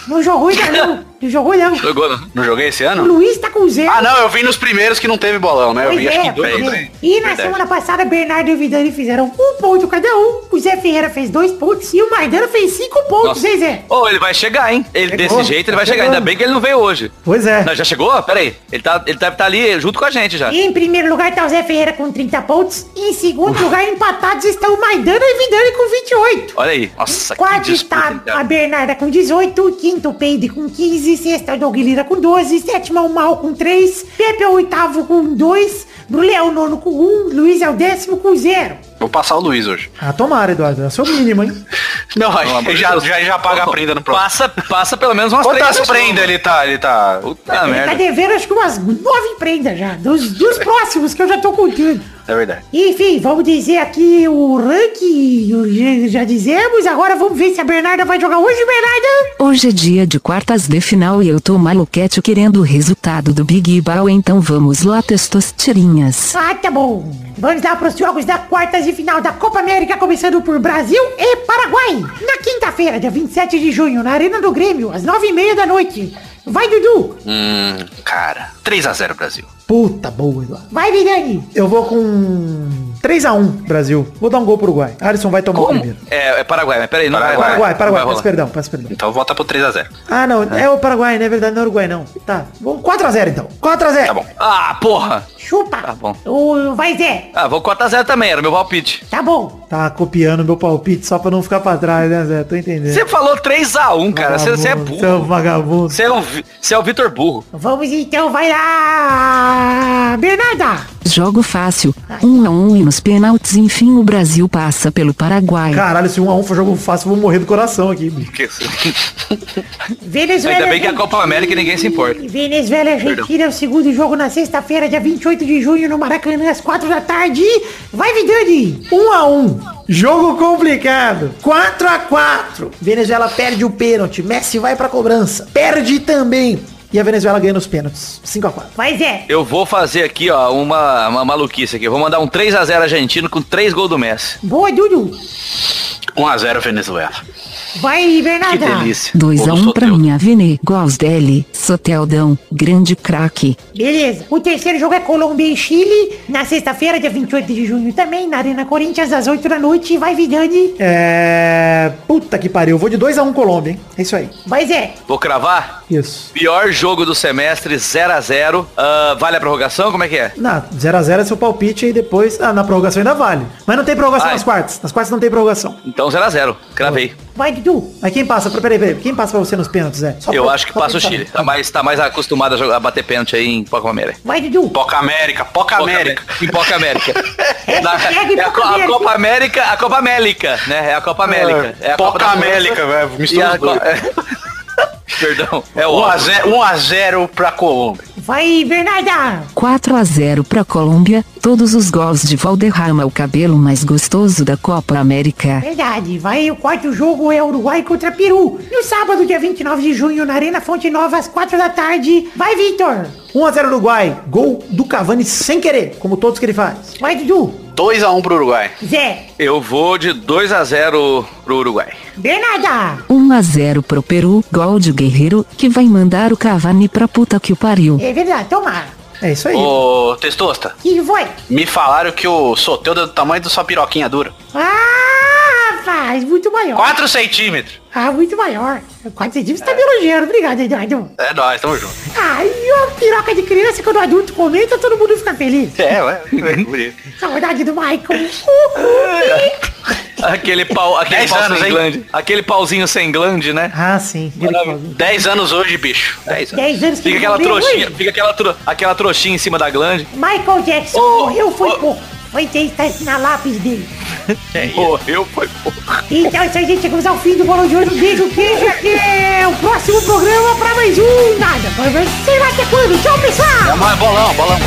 Não jogou ainda não. Não jogou não. Jogou, não? Não joguei esse O ano? Luiz tá com zero. Ah, não, eu vi nos primeiros que não teve bolão, né? Eu Pois vi acho é, que dois é. E na Verdade. semana passada, Bernardo e o Vidani fizeram um ponto cada um. O Zé Ferreira fez dois pontos e o Maidana fez cinco pontos, Nossa. hein, Zé? Ô, ele vai chegar, hein? Ele, Chegou, desse jeito ele vai tá chegar. chegando. Ainda bem que ele não veio hoje. Pois é. Não, já chegou? Pera aí. Ele, tá, ele deve estar ali junto com a gente já. Em primeiro lugar tá o Zé Ferreira com 30 pontos. Em segundo lugar, empatados estão o Maidana e o Vidani com 28. Olha aí. Nossa, Quarto que disputa, está a Bernarda com 18, quinto o Peide com 15, sexto é o Doug Lira com 12, sétimo é o Mal com 3, Pepe é o oitavo com 2, Brulé é o nono com 1, Luiz é o décimo com 0. Vou passar o Luiz hoje. Ah, tomara, Eduardo. É o seu mínimo, hein? Não, de já, já, já paga a prenda no próximo. Passa, passa pelo menos umas Quantas três prendas ele tá? Ele tá. Puta Ele tá merda. devendo acho que umas 9 prendas já, dos, dos próximos que eu já tô contando. É verdade. Enfim, vamos dizer aqui o ranking, já, já dizemos, agora vamos ver se a Bernarda vai jogar hoje, Bernarda. Hoje é dia de quartas de final e eu tô maluquete querendo o resultado do Big Ball, então vamos lá, testosterinhas. Ah, tá bom. Vamos lá para os jogos da quartas de final da Copa América, começando por Brasil e Paraguai. Na quinta-feira, dia 27 de junho, na Arena do Grêmio, às nove e meia da noite. Vai, Dudu. Hum, cara. 3x0 Brasil. Puta boa, Eduardo. Vai, Vidani. Eu vou com 3x1 Brasil. Vou dar um gol pro Uruguai. Alisson vai tomar o Como? primeiro. É, é Paraguai, mas peraí, não vai. Paraguai, Paraguai, Paraguai, não vai peço perdão, peço perdão. Então volta pro 3x0. Ah, não, é o Paraguai, não é verdade, não é Uruguai, não. Tá, vamos 4x0 então. 4x0. Tá bom. Ah, porra! Chupa. Tá bom. O, vai, Zé. Ah, vou 4x0 também, era o meu palpite. Tá bom. Tá copiando meu palpite só pra não ficar pra trás, né, Zé? Tô entendendo. Você falou 3x1, cara. Você é Vagabundo, Você é um burro. vagabundo. Você é o, você é o Vitor Burro. Vamos então, vai lá. Bernarda. Jogo fácil, 1 um a 1 um, e nos pênaltis enfim o Brasil passa pelo Paraguai. Caralho, se 1x1 for jogo fácil, eu vou morrer do coração aqui, bicho. Venezuela. Ainda bem que é a Copa América ninguém se importa. Venezuela e Argentina, o segundo jogo na sexta-feira, dia 28 de junho, no Maracanã, às 4 da tarde. Vai, Vidani. 1x1. Jogo complicado. 4x4. Venezuela perde o pênalti. Messi vai pra cobrança. Perde também. E a Venezuela ganha nos pênaltis. 5x4. Vai, Zé. Eu vou fazer aqui, ó, uma, uma maluquice aqui. Eu vou mandar um 3x0 argentino com 3 gols do Messi. Boa, Dudu. 1x0 Venezuela. Vai, Que Bernarda. delícia. 2 Gol a do 1 um pra Soteldo. minha Vene, gols dele, Soteldão, grande craque. Beleza. O terceiro jogo é Colômbia e Chile, na sexta-feira, dia 28 de junho também, na Arena Corinthians, às 8 da noite. Vai, Vidani. É... Puta que pariu. Eu vou de 2x1 Colômbia, hein? É isso aí. Vai, Zé. Vou cravar? Isso. Pior jogo do semestre, 0x0. Ah, vale a prorrogação? Como é que é? Na 0x0 é seu palpite e depois... Ah, na prorrogação ainda vale. Mas não tem prorrogação Ai. nas quartas. Nas quartas não tem prorrogação. Então 0x0. Cravei. Vai, Dudu. Mas quem passa? Peraí, peraí. Quem passa pra você nos pênaltis, Zé? Só Eu pra- acho que passa o. Chile. Tá mais, tá mais acostumado a, jogar, a bater pênalti aí em Copa América. Vai, Dudu. Poca América, Poca América. Em Copa América. Na- Hashtag é a, Poca a. Copa América, a Copa América, né? É a Copa América. É a Copa Poca América, velho. Mistura a os dois. Perdão, é o óbvio. 1x0 1x0 pra Colômbia. Vai, Bernarda. 4 a 0 pra Colômbia, todos os gols de Valderrama, o cabelo mais gostoso da Copa América. Verdade. Vai, o quarto jogo é Uruguai contra Peru. No sábado, dia 29 de junho, na Arena Fonte Nova, às 4 da tarde. Vai, Victor. 1x0 Uruguai. Gol do Cavani sem querer, como todos que ele faz. Vai, Dudu. 2x1 pro Uruguai. Zé. Eu vou de 2 a 0 pro Uruguai. Bernarda. 1 a 0 pro Peru, gol de Guerreiro, que vai mandar o Cavani pra puta que o pariu. É verdade, tomara. É isso aí. Ô, Testosta, Que foi? me falaram que o Soteudo é do tamanho da sua piroquinha dura. Ah, rapaz, muito maior. 4 centímetros. Ah, muito maior. 4 centímetros tá me elogiando. Obrigado, Eduardo. É nóis, tamo junto. Ai, uma piroca de criança, quando o adulto comenta, todo mundo fica feliz. É, ué. bonito. Saudade do Michael. Uhul. Aquele pau, aquele 10 pau anos, sem glande. Aquele pauzinho sem glande, né? Ah, sim. Aquele que- 10 anos hoje, bicho. 10 anos. 10 anos que Fica aquela trouxinha, hoje. fica aquela, tro, aquela trouxinha em cima da glande. Michael Jackson Ô, morreu, foi ô. pouco. Foi ter está na lápis dele. Morreu, foi pouco. Então é isso aí, gente. Chegamos ao fim do Bolão de hoje. Um beijo, queijo. Até o próximo programa pra mais um. Nada. Vai ver. Sei lá até quando. Tchau, pessoal. Mas bolão, bolão.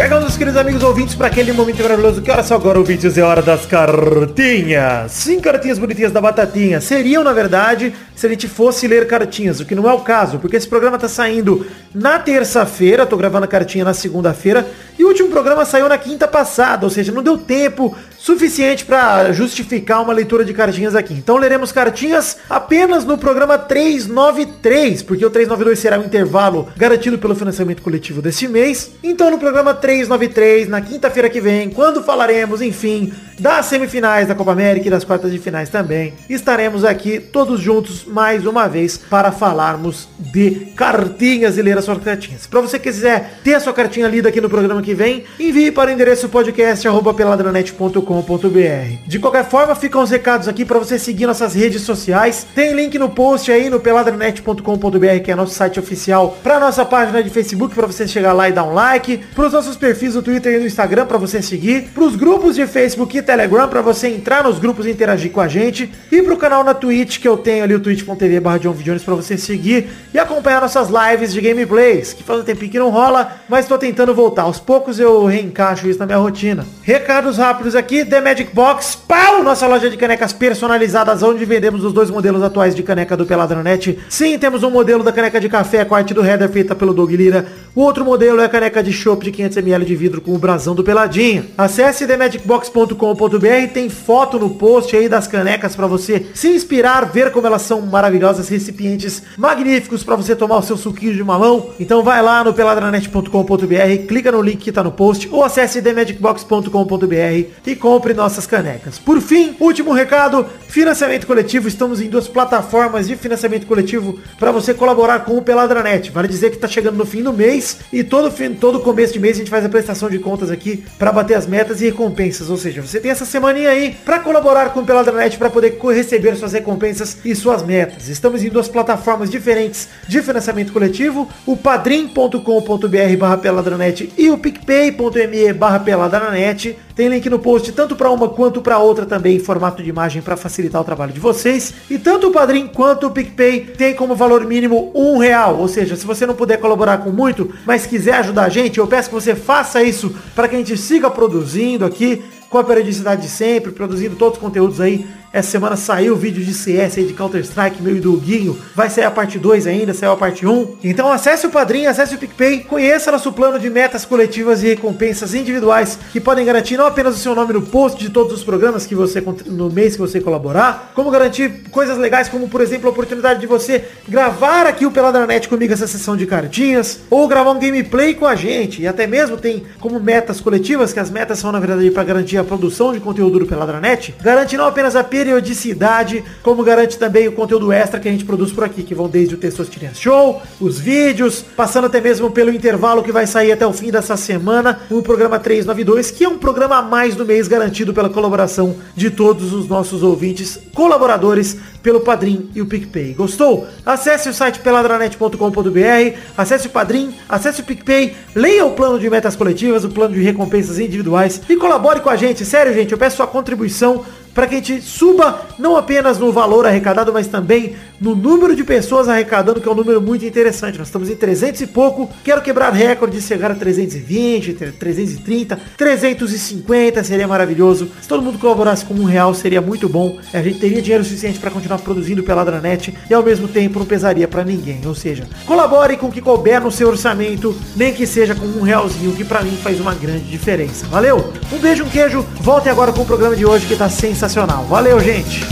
Chegamos, queridos amigos ouvintes, para aquele momento maravilhoso. Que hora só agora, ouvintes? É hora das cartinhas. Sim, cartinhas bonitinhas da Batatinha. Seriam, na verdade, se a gente fosse ler cartinhas, o que não é o caso, porque esse programa tá saindo na terça-feira, tô gravando a cartinha na segunda-feira, e o último programa saiu na quinta passada, ou seja, não deu tempo suficiente para justificar uma leitura de cartinhas aqui. Então leremos cartinhas apenas no programa 393, porque o 392 será o intervalo garantido pelo financiamento coletivo desse mês. Então no programa 393, na quinta-feira que vem, quando falaremos, enfim, das semifinais da Copa América e das quartas de finais também, estaremos aqui todos juntos mais uma vez para falarmos de cartinhas e ler as suas cartinhas. Para você que quiser ter a sua cartinha lida aqui no programa que vem, envie para o endereço podcast@peladranet.com.br. De qualquer forma, ficam os recados aqui para você seguir nossas redes sociais. Tem link no post aí no peladranet.com.br, que é nosso site oficial, para nossa página de Facebook para você chegar lá e dar um like, para os nossos perfis no Twitter e no Instagram para você seguir, para os grupos de Facebook e Telegram para você entrar nos grupos e interagir com a gente. E pro canal na Twitch, que eu tenho ali o twitch.tv barra Videones pra você seguir e acompanhar nossas lives de gameplays, que faz um tempinho que não rola, mas tô tentando voltar. Aos poucos eu reencaixo isso na minha rotina. Recados rápidos aqui, The Magic Box, pau! Nossa loja de canecas personalizadas, onde vendemos os dois modelos atuais de caneca do Peladranet. Sim, temos um modelo da caneca de café com a arte do header feita pelo Doug Lira. O outro modelo é a caneca de chopp de 500ml de vidro com o brasão do Peladinho. Acesse themagicbox.com.br, tem foto no post aí das canecas para você se inspirar, ver como elas são maravilhosas, recipientes magníficos para você tomar o seu suquinho de mamão. Então vai lá no peladranet.com.br, clica no link que tá no post ou acesse themagicbox.com.br e compre nossas canecas. Por fim, último recado, financiamento coletivo. Estamos em duas plataformas de financiamento coletivo para você colaborar com o Peladranet. Vale dizer que tá chegando no fim do mês e todo fim, todo começo de mês a gente faz a prestação de contas aqui para bater as metas e recompensas. Ou seja, você tem essa semaninha aí para colaborar com o Peladranet para poder receber suas recompensas e suas metas. Estamos em duas plataformas diferentes de financiamento coletivo, o padrim.com.br barra peladranet e o picpay.me barra peladranet. Tem link no post tanto para uma quanto para outra também em formato de imagem para facilitar o trabalho de vocês. E tanto o Padrim quanto o PicPay tem como valor mínimo um real. Ou seja, se você não puder colaborar com muito, mas quiser ajudar a gente, eu peço que você faça isso para que a gente siga produzindo aqui com a periodicidade de sempre, produzindo todos os conteúdos aí. Essa semana saiu o vídeo de CS aí de Counter-Strike, meio do Guinho. Vai sair a parte 2 ainda, saiu a parte 1. Então acesse o Padrinho, acesse o PicPay, conheça nosso plano de metas coletivas e recompensas individuais que podem garantir não apenas o seu nome no post de todos os programas que você no mês que você colaborar, como garantir coisas legais como, por exemplo, a oportunidade de você gravar aqui o Peladranet comigo essa sessão de cartinhas, ou gravar um gameplay com a gente. E até mesmo tem como metas coletivas, que as metas são na verdade para garantir a produção de conteúdo do Peladranet, garante não apenas a periodicidade, como garante também o conteúdo extra que a gente produz por aqui, que vão desde o Testosterinha Show, os vídeos, passando até mesmo pelo intervalo que vai sair até o fim dessa semana, o programa 392, que é um programa a mais do mês garantido pela colaboração de todos os nossos ouvintes, colaboradores pelo Padrim e o PicPay. Gostou? Acesse o site peladranet.com.br, acesse o Padrim, acesse o PicPay, leia o plano de metas coletivas, o plano de recompensas individuais e colabore com a gente. Sério, gente, eu peço sua contribuição para que a gente suba não apenas no valor arrecadado, mas também no número de pessoas arrecadando, que é um número muito interessante. Nós estamos em 300 e pouco. Quero quebrar recorde, chegar a 320, 330, 350, seria maravilhoso. Se todo mundo colaborasse com um real, seria muito bom. A gente teria dinheiro suficiente para continuar produzindo pela Dranet e ao mesmo tempo não pesaria para ninguém. Ou seja, colabore com o que couber no seu orçamento, nem que seja com um realzinho, que para mim faz uma grande diferença. Valeu? Um beijo, um queijo. Voltem agora com o programa de hoje que tá sensacional sensacional. Valeu, gente!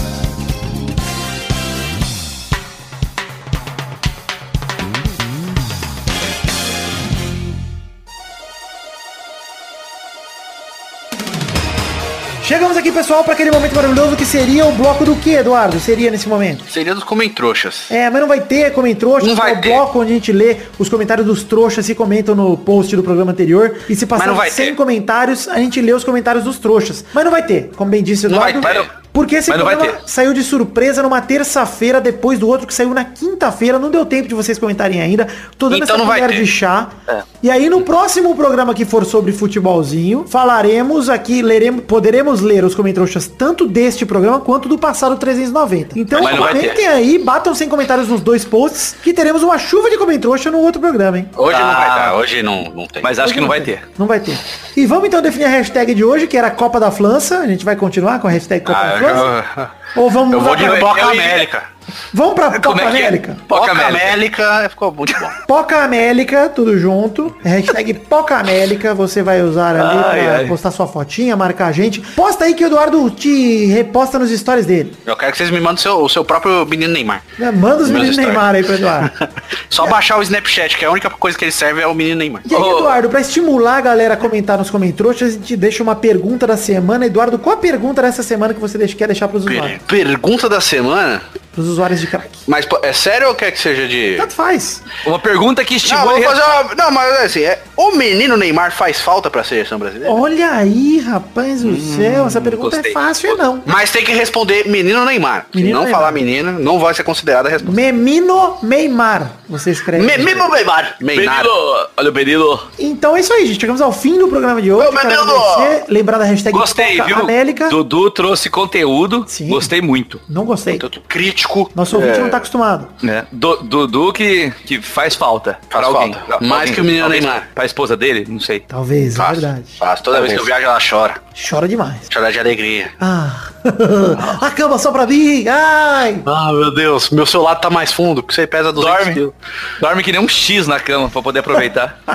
Chegamos aqui, pessoal, para aquele momento maravilhoso que seria o bloco do que, Eduardo? Seria nesse momento? Seria dos comentroxas. É, mas não vai ter comentroxas, Não vai é o ter. bloco onde a gente lê os comentários dos trouxas se comentam no post do programa anterior. E se passar não vai 100 ter. comentários, a gente lê os comentários dos trouxas. Mas não vai ter, como bem disse o Não vai Eduardo. ter. Porque esse Mas não programa ter. saiu de surpresa numa terça-feira, depois do outro que saiu na quinta-feira. Não deu tempo de vocês comentarem ainda. Tô dando Então essa não vai colher ter. de chá. É. E aí no próximo programa que for sobre futebolzinho, falaremos aqui, leremos, poderemos ler os comentários tanto deste programa quanto do passado 390. Então não comentem ter. aí, batam sem comentários nos dois posts, que teremos uma chuva de comentário no outro programa, hein? Hoje não Ah. vai dar, hoje não, não tem. Mas acho que não vai ter. Não vai ter. E vamos então definir a hashtag de hoje, que era Copa da França. A gente vai continuar com a hashtag Copa Ah, da eu, França? já- Ou vamos eu vou de eu ia- América. Vamos pra Como Poca é é? América? Poca Poca América. América ficou muito bom. Poca América, tudo junto. Hashtag Poca América, você vai usar ali Ai, pra ai. postar sua fotinha, marcar a gente. Posta aí que o Eduardo te reposta nos stories dele. Eu quero que vocês me mandem o seu, o seu próprio menino Neymar. Né? Manda os meninos. Neymar aí pro Eduardo. Só baixar o Snapchat, que a única coisa que ele serve é o menino Neymar. E aí, Ô. Eduardo, pra estimular a galera a comentar nos comentários, a gente deixa uma pergunta da semana. Eduardo, qual a pergunta dessa semana que você quer deixar pros usuários? Per- Pergunta da semana. Pros usuários de crack. Mas é sério ou quer que seja de. Tanto faz. Uma pergunta que Não, estimula... vou fazer uma... não mas assim, é... o menino Neymar faz falta pra seleção brasileira? Olha aí, rapaz do céu. Essa pergunta gostei. é fácil, não. Mas tem que responder menino Neymar. Se Menino não Neymar. falar menina, não vai ser considerada a resposta. Memino Neymar. Você escreve. Menino Neymar. Neymar. Menino, olha o menino. Então é isso aí, gente. Chegamos ao fim do programa de hoje. Menino! agradecer. Lembrar da hashtag Gostei, viu? Anélica. Dudu trouxe conteúdo. Sim. Gostei muito. Não gostei. Tanto crítico. Nosso ouvinte é, não tá acostumado. né? Du- Dudu que, que faz falta. Faz pra alguém. falta. Pra Mais alguém. que o menino Talvez Neymar. Pra esposa dele, não sei. Talvez, é Faz, verdade. faz. Toda vez que eu viajo, ela chora. Chora demais. Chora de alegria. Ah, a cama só pra mim. Ai. Ah, meu Deus. Meu celular tá mais fundo, porque você pesa 200 Dorme. quilos. Dorme que nem um X na cama pra poder aproveitar.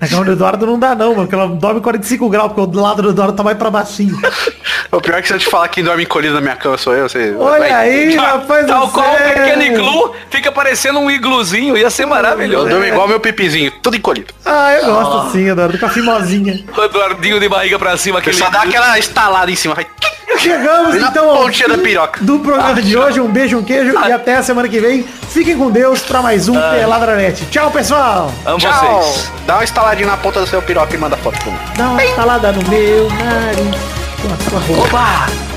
Na cama do Eduardo não dá não, mano, porque ela dorme 45 graus, porque o lado do Eduardo tá mais pra baixinho. O pior é que se eu te falar que dorme encolhido na minha cama sou eu, você... Olha vai- aí, rapaz do Tal qual o pequeno iglu, fica parecendo um igluzinho. Ia ser Eu maravilhoso. durmo igual meu pipizinho, tudo encolhido. Ah, eu gosto sim, Eduardo, com a fimosinha. O Eduardinho de barriga pra cima. Aquele só dá aquela estalada em cima. Vai... Chegamos Na então ao fim da piroca. do programa de hoje. Um beijo, um queijo e até a semana que vem. Fiquem com Deus pra mais um Peladranet. Tchau, pessoal. Amo Tchau. vocês. Dá uma estaladinha na ponta do seu piroca e manda foto pra mim. Dá uma estalada no meu nariz. Opa!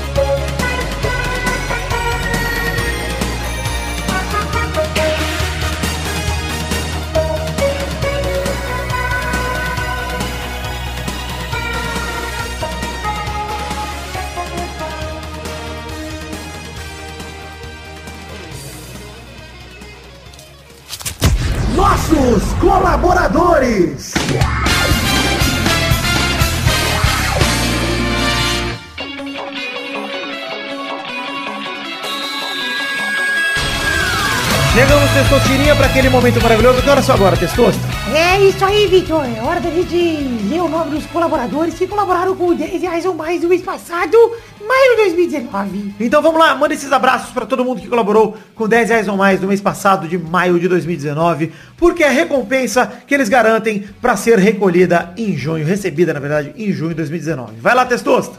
Colaboradores. Chegamos, Testosterinha, para aquele momento maravilhoso. Que hora só agora, Testosta? É isso aí, Vitor. É hora da gente ler o nome dos colaboradores que colaboraram com 10 reais ou mais no mês passado, maio de 2019. Então vamos lá, manda esses abraços para todo mundo que colaborou com 10 reais ou mais no mês passado de maio de 2019, porque é a recompensa que eles garantem para ser recolhida em junho, recebida na verdade em junho de 2019. Vai lá, Testosta.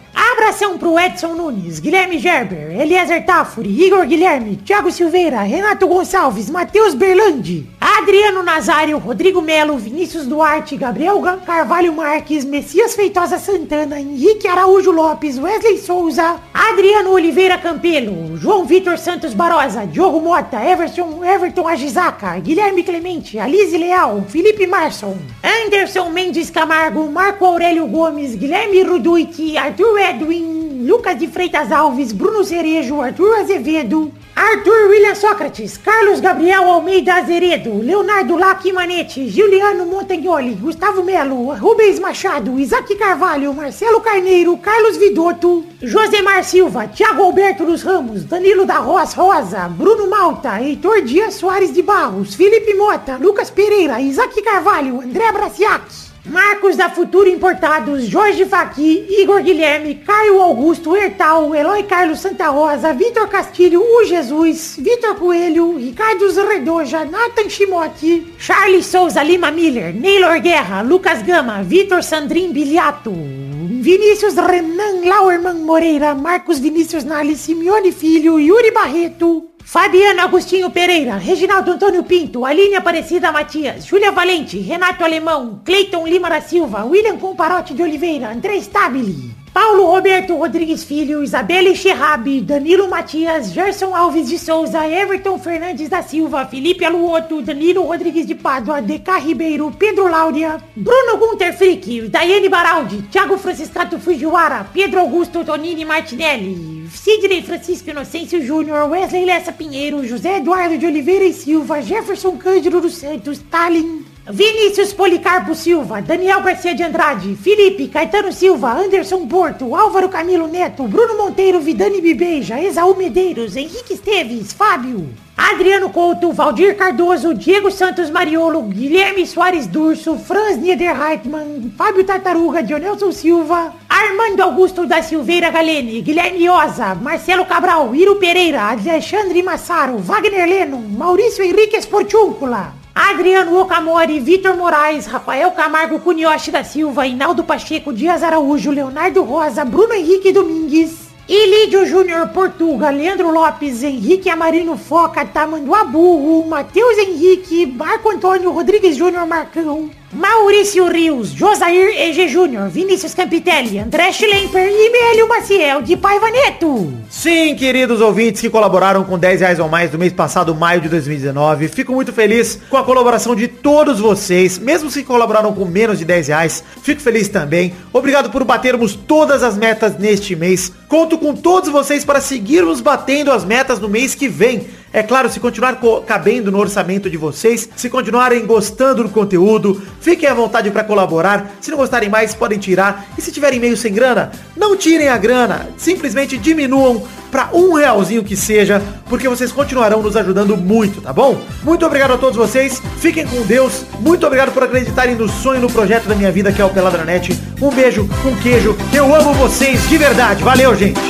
Abração pro Edson Nunes, Guilherme Gerber, Eliezer Tafuri, Igor Guilherme, Thiago Silveira, Renato Gonçalves, Matheus Berlandi, Adriano Nazário, Rodrigo Melo, Vinícius Duarte, Gabriel Ga- Carvalho Marques, Messias Feitosa Santana, Henrique Araújo Lopes, Wesley Souza, Adriano Oliveira Campelo, João Vitor Santos Barosa, Diogo Mota, Everson, Everton Agisaca, Guilherme Clemente, Alice Leal, Felipe Marson, Anderson Mendes Camargo, Marco Aurélio Gomes, Guilherme Ruduit, Arthur Edwin, Lucas de Freitas Alves, Bruno Cerejo, Arthur Azevedo, Arthur William Sócrates, Carlos Gabriel Almeida Azeredo, Leonardo Lacimanete, Juliano Montagnoli, Gustavo Melo, Rubens Machado, Isaac Carvalho, Marcelo Carneiro, Carlos Vidotto, Josemar Silva, Thiago Alberto dos Ramos, Danilo da Roz Rosa, Bruno Malta, Heitor Dias Soares de Barros, Felipe Mota, Lucas Pereira, Isaac Carvalho, André Braciac. Marcos da Futuro Importados, Jorge Faqui, Igor Guilherme, Caio Augusto Hertal, Eloy Carlos Santa Rosa, Vitor Castilho, O Jesus, Vitor Coelho, Ricardo Zerredoja, Nathan Shimote, Charles Souza Lima Miller, Neylor Guerra, Lucas Gama, Vitor Sandrin Biliato, Vinícius Renan Lauerman Moreira, Marcos Vinícius Nali, Simeone Filho, Yuri Barreto, Fabiano Agostinho Pereira, Reginaldo Antônio Pinto, Aline Aparecida Matias, Júlia Valente, Renato Alemão, Cleiton Lima da Silva, William Comparote de Oliveira, André Stabile, Paulo Roberto Rodrigues Filho, Isabelle Xerrabi, Danilo Matias, Gerson Alves de Souza, Everton Fernandes da Silva, Felipe Aluoto, Danilo Rodrigues de Pádua, DK Ribeiro, Pedro Láudia, Bruno Gunter Frick, Daiane Baraldi, Thiago Franciscato Fujiwara, Pedro Augusto Tonini Martinelli, Sidney Francisco Inocêncio Júnior, Wesley Lessa Pinheiro, José Eduardo de Oliveira e Silva, Jefferson Cândido dos Santos, Stalin, Vinícius Policarpo Silva, Daniel Garcia de Andrade, Felipe, Caetano Silva, Anderson Porto, Álvaro Camilo Neto, Bruno Monteiro, Vidani Bibeja, Esaú Medeiros, Henrique Esteves, Fábio, Adriano Couto, Valdir Cardoso, Diego Santos Mariolo, Guilherme Soares Durso, Franz Niederreitmann, Fábio Tartaruga, Dionelson Silva, Armando Augusto da Silveira Galene, Guilherme Oza, Marcelo Cabral, Iro Pereira, Alexandre Massaro, Wagner Leno, Maurício Henrique Esportúncula, Adriano Okamori, Vitor Moraes, Rafael Camargo Cunioche da Silva, Inaldo Pacheco, Dias Araújo, Leonardo Rosa, Bruno Henrique Domingues, e Lídio Júnior Portuga, Leandro Lopes, Henrique Amarino Foca, Tamanduá Burro, Matheus Henrique, Marco Antônio Rodrigues Júnior Marcão, Maurício Rios, Josair EG Júnior, Vinícius Campitelli, André Schlemper e Mélio Maciel de Paiva Neto. Sim, queridos ouvintes que colaboraram com 10 reais ou mais no mês passado, maio de 2019. Fico muito feliz com a colaboração de todos vocês, mesmo se colaboraram com menos de 10 reais. Fico feliz também. Obrigado por batermos todas as metas neste mês. Conto com todos vocês para seguirmos batendo as metas no mês que vem. É claro, se continuar co- cabendo no orçamento de vocês, se continuarem gostando do conteúdo, fiquem à vontade para colaborar. Se não gostarem mais, podem tirar. E se tiverem meio sem grana, não tirem a grana. Simplesmente diminuam para um realzinho que seja, porque vocês continuarão nos ajudando muito, tá bom? Muito obrigado a todos vocês. Fiquem com Deus. Muito obrigado por acreditarem no sonho, no projeto da minha vida, que é o Peladranet. Um beijo, um queijo. Eu amo vocês de verdade. Valeu, gente.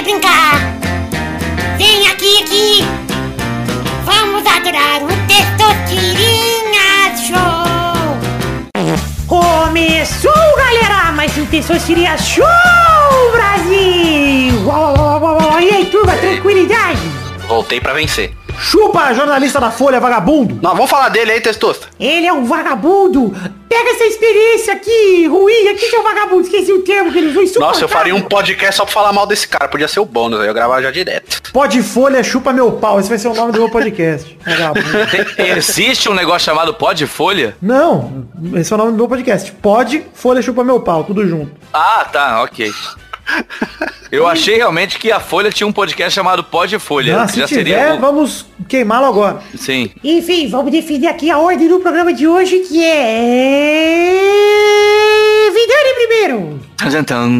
Você brincar. Vem aqui, aqui. Vamos adorar o Testosterinha Show. Começou, galera! Mais um Testosterinha Show, Brasil! E aí, turma, tranquilidade? Voltei pra vencer. Chupa, jornalista da Folha, vagabundo. Não, vamos falar dele aí, Testosta. Ele é um vagabundo! Pega essa experiência aqui, ruim, aqui que é um vagabundo, esqueci o termo que ele usou, Nossa, eu faria um podcast só pra falar mal desse cara. Podia ser o bônus, aí eu gravava já direto. Pode folha, chupa meu pau. Esse vai ser o nome do meu podcast. Tem- existe um negócio chamado pó de folha? Não, esse é o nome do meu podcast. Pode, folha, chupa meu pau, tudo junto. Ah, tá, ok. Eu achei realmente que a Folha tinha um podcast chamado Pó de Folha. Que se já tiver, seria. vamos queimá-lo agora. Sim. Enfim, vamos definir aqui a ordem do programa de hoje, que é... Vidani primeiro, Tan, tan, tan.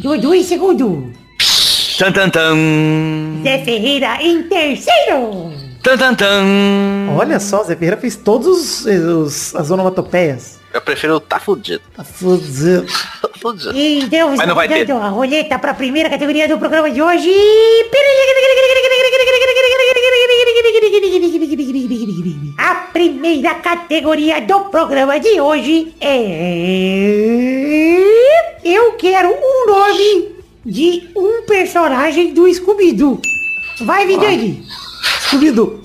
Dudu em segundo, Tan, tan, tan. Zé Ferreira em terceiro. Tan, tan, tan. Olha só, Zé Ferreira fez todos os, os- as onomatopeias. Eu prefiro tá fudido. Tá fudido. Fudido. Então, Mas não vai ter. a roleta para a primeira categoria do programa de hoje. A primeira categoria do programa de hoje é... Eu quero um nome de um personagem do Scooby-Doo. Vai, Vidani. Scooby-Doo.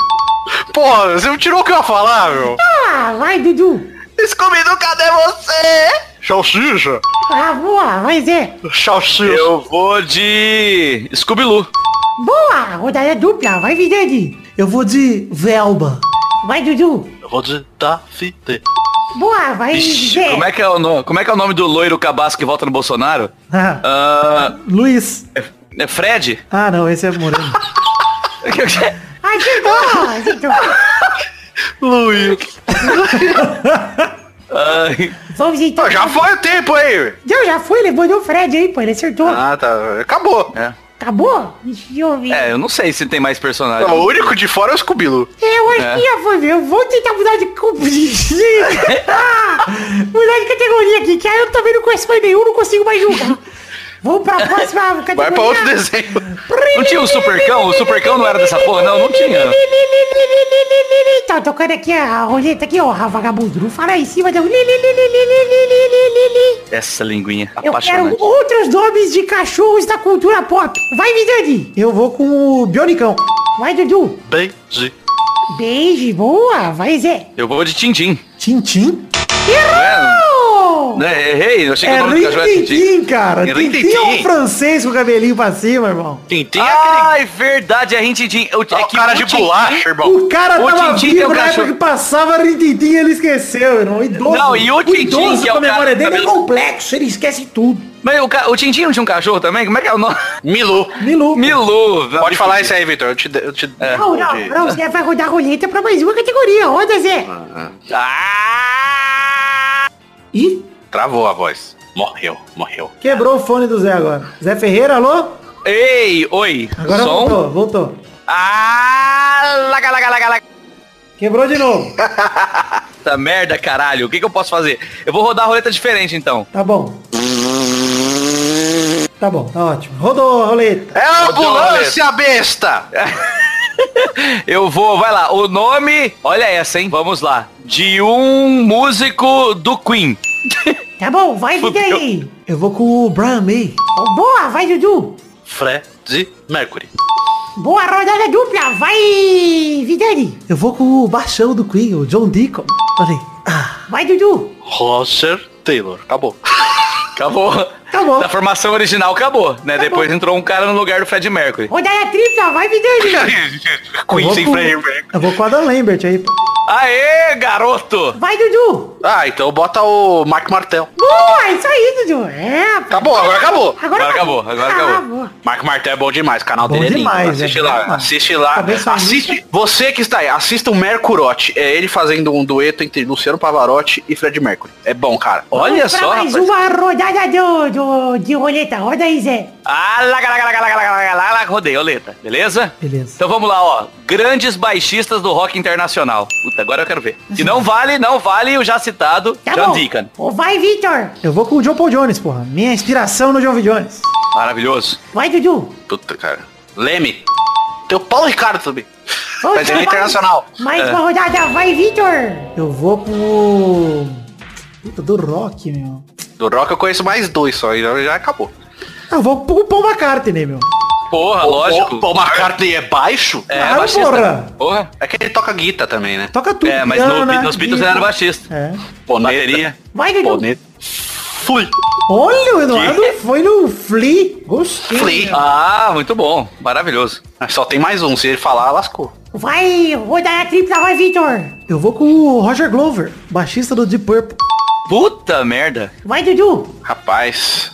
Porra, você não tirou o que eu ia falar, meu? Ah, vai, Dudu. Scooby-Doo, cadê você? Salsicha. Ah, boa, vai, Zé. Salsicha. Eu vou de Scooby-Loo. Boa, rodada dupla. Vai, Vidani. Eu vou de Velba. Vai, Dudu. Eu vou de Tafite. Boa, vai, Ixi, Zé. como, é que é o nome, como é que é o nome do loiro cabaço que volta no Bolsonaro? Ah, Ah, Luiz. é, é Fred? Ah, não, esse é Moreno. Acertou, acertou. Luiz. Ai, Vamos então. Pô, já foi o tempo aí. Não, já foi, levou o Fred aí, pô, ele acertou. Ah, tá. Acabou. é. Acabou? Deixa eu ver. É, eu não sei se tem mais personagem. O único de fora é o Scooby-Doo. É, eu acho É. que já foi, viu? Eu vou tentar mudar de... Ah, mudar de categoria aqui, que aí eu também não conheço mais nenhum, não consigo mais julgar. Vamos pra próxima categoria. Vai pra outro desenho. Não tinha o Supercão? O Supercão não era dessa porra? Não, não tinha. Tá tocando aqui a roleta aqui, ó, vagabundo. Não fala em cima, não. Essa linguinha Eu quero outros nomes de cachorros da cultura pop. Vai, Vidani. Eu vou com o Bionicão. Vai, Dudu. Beijo. Beijo, boa. Vai, Zé. Eu vou de Tintim. Tintim. Oh! É, errei, eu achei que É o nome do cachorro era Tintim. Rintintim, cara. Tintim é um francês com o cabelinho pra cima, irmão. Tintim é aquele... Ai, verdade, é Rintintim. O, Ó, é o cara o de bolacha, irmão. O cara O tava Tintim tem vivo na época que passava Rintintim e ele esqueceu, irmão. Idoso. Não, e o Tintim, idoso que é o com a memória dele é complexo, ele esquece tudo. Mas o, ca- o Tintim não tinha um cachorro também? Como é que é o nome? Milu. Milu. Milu. Pode falar isso aí, Vitor. Eu te... Eu te... Não, não, não, Zé vai rodar a roleta pra mais uma categoria. Roda, Zé. Ah! Ih, Travou a voz. Morreu, morreu. quebrou o fone do Zé agora. Zé Ferreira, alô? Ei, oi. Agora Som. voltou, voltou. Ah, laga, laga, laga, laga. Quebrou de novo. Essa merda, caralho. O que, que eu posso fazer? Eu vou rodar a roleta diferente, então. Tá bom. Tá bom, tá ótimo. Rodou a roleta. É a Rodou a ambulância, besta! Eu vou, vai lá. O nome, olha essa, hein? Vamos lá. De um músico do Queen. Tá bom, vai, Vidani. Eu vou com o Brian May. Oh, boa, vai, Dudu. Fred Mercury. Boa rodada dupla, vai, Vidani. Eu vou com o baixão do Queen, o John Deacon. Olha aí. Ah, Vai, Dudu. Roger Taylor. Acabou. Acabou. Acabou. Da formação original acabou, né? Depois entrou um cara no lugar do Fred Mercury. Rodada tripla, vai, Vidani. eu Queen sem Fred Mercury. eu vou com o Adam Lambert aí. Aê, garoto! Vai, Dudu. Ah, então bota o Mark Martel. Boa, isso aí, Dudu. É. Acabou, agora acabou. Agora acabou, agora acabou. Mark Martel é bom demais, o canal Bom dele é lindo. demais, assiste é lá, demais. assiste lá. Cabeça Assiste, você que está aí, assista o Mercurote. É ele fazendo um dueto entre Luciano Pavarotti e Fred Mercury. É bom, cara. Olha Vamos só, mais rapaz. uma rodada do, do, de roleta. Roda aí, Zé. Ah, lá, lá, lá, lá, lá, lá, lá, rodei, oleta. Beleza? Beleza. Então vamos lá, ó. Grandes baixistas do rock internacional. Puta, agora eu quero ver. E não vale, não vale o já citado Tá John bom. Deacon. Ô, vai, Victor. Eu vou com o John Paul Jones, porra. Minha inspiração no John V. Jones. Maravilhoso. Vai, Dudu. Puta, cara. Leme. Tem o Paulo Ricardo também. Mas ele é internacional. Mais É. uma rodada. Vai, Victor. Eu vou com o... Puta, do rock, meu. Do rock eu conheço mais dois só, e já já acabou. Eu vou com o Paul McCartney, meu. Porra, lógico. O Paul McCartney é baixo? É, Claro, baixista. porra. Porra. É que ele toca guitarra também, né? Toca tudo. É, mas no, piano, nos Beatles ele era baixista. É. Bateria. Vai. Fui. Olha, o Eduardo foi no Flea. Gostei. Flea. meu. Ah, muito bom. Maravilhoso. Mas Só tem mais um, se ele falar, lascou. Vai, rodada tripla. Vai, Victor. Eu vou com o Roger Glover, baixista do Deep Purple. Puta merda. Vai, Dudu. Rapaz.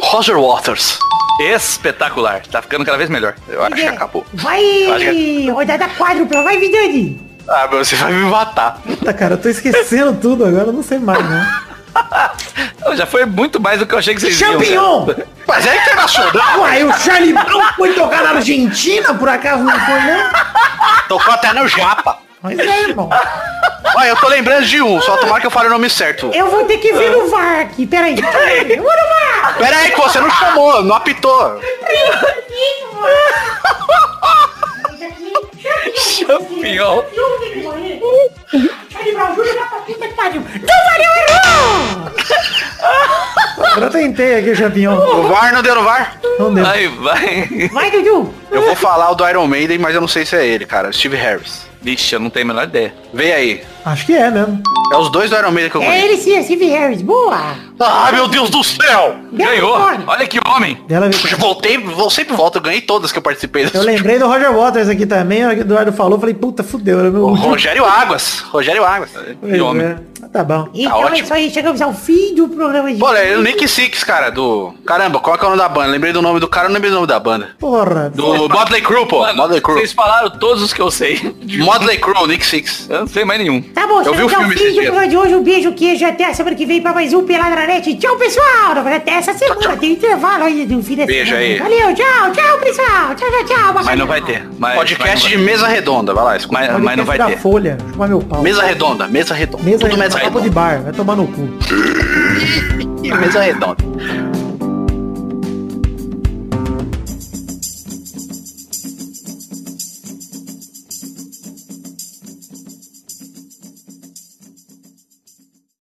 Roger Waters. Espetacular. Tá ficando cada vez melhor. Eu acho que acabou. Vai, que- rodada quádrupla. Vai, Vidani. Ah, meu, você vai me matar. Puta, cara, eu tô esquecendo tudo agora, eu não sei mais, não. Já foi muito mais do que eu achei que vocês. Champignon! Mas é internacional. Uai, o Charlie Brown foi tocar na Argentina, por acaso não foi, não? Tocou até no Japa. Mas é, irmão. Olha, eu tô lembrando de um, só tomara que eu fale o nome certo. Eu vou ter que ver no VAR aqui. Pera aí. Eu vou no VAR. Pera aí que você não chamou, não apitou. Errou! Eu tentei aqui, Champignon. O VAR não deu no VAR? Não deu. Aí, vai. Vai, Dudu. Eu vou falar o do Iron Maiden, mas eu não sei se é ele, cara. Steve Harris. Vixe, eu não tenho a menor ideia. Vem aí. Acho que é mesmo. É os dois do Iron Maiden que eu É conheço. ele sim, é Steve Harris. Boa. Ai, meu Deus do céu! Ganhou. vitória. Olha que homem. Dela Eu voltei, vou sempre volto, eu ganhei todas que eu participei. Eu lembrei do Roger Waters aqui também, o Eduardo falou, falei, puta, fudeu, era meu O. Rogério Águas. Rogério Águas. Que homem. é. Ah, Tá bom. Então é ótimo. isso aí, chegamos ao fim do programa de Pô, é o Nick Six, cara, do... Caramba, qual que é o nome da banda? Lembrei do nome do cara, não lembrei do nome da banda. Porra. Do Motley Crue, pô. Motley Crue. vocês falaram todos os que eu sei. Motley Crue, Nick Six. Eu não sei mais nenhum. Tá bom, Eu vi o filme dias. programa de hoje. Um beijo, queijo. Até a semana que vem pra mais um Peladranete. Tchau, pessoal. Até essa semana. Tem intervalo aí do fim da Beijo semana. aí. Valeu, tchau, tchau, pessoal. Tchau, tchau, tchau. Mas não vai ter. Mas, Podcast mas de mesa redonda, vai lá, escuta. Mas, mas não vai ter. Folha, chupar meu pau. Mesa redonda, mesa redonda. Mesa Tudo de mesa papo de redonda. bar, vai tomar no cu. Mesa redonda.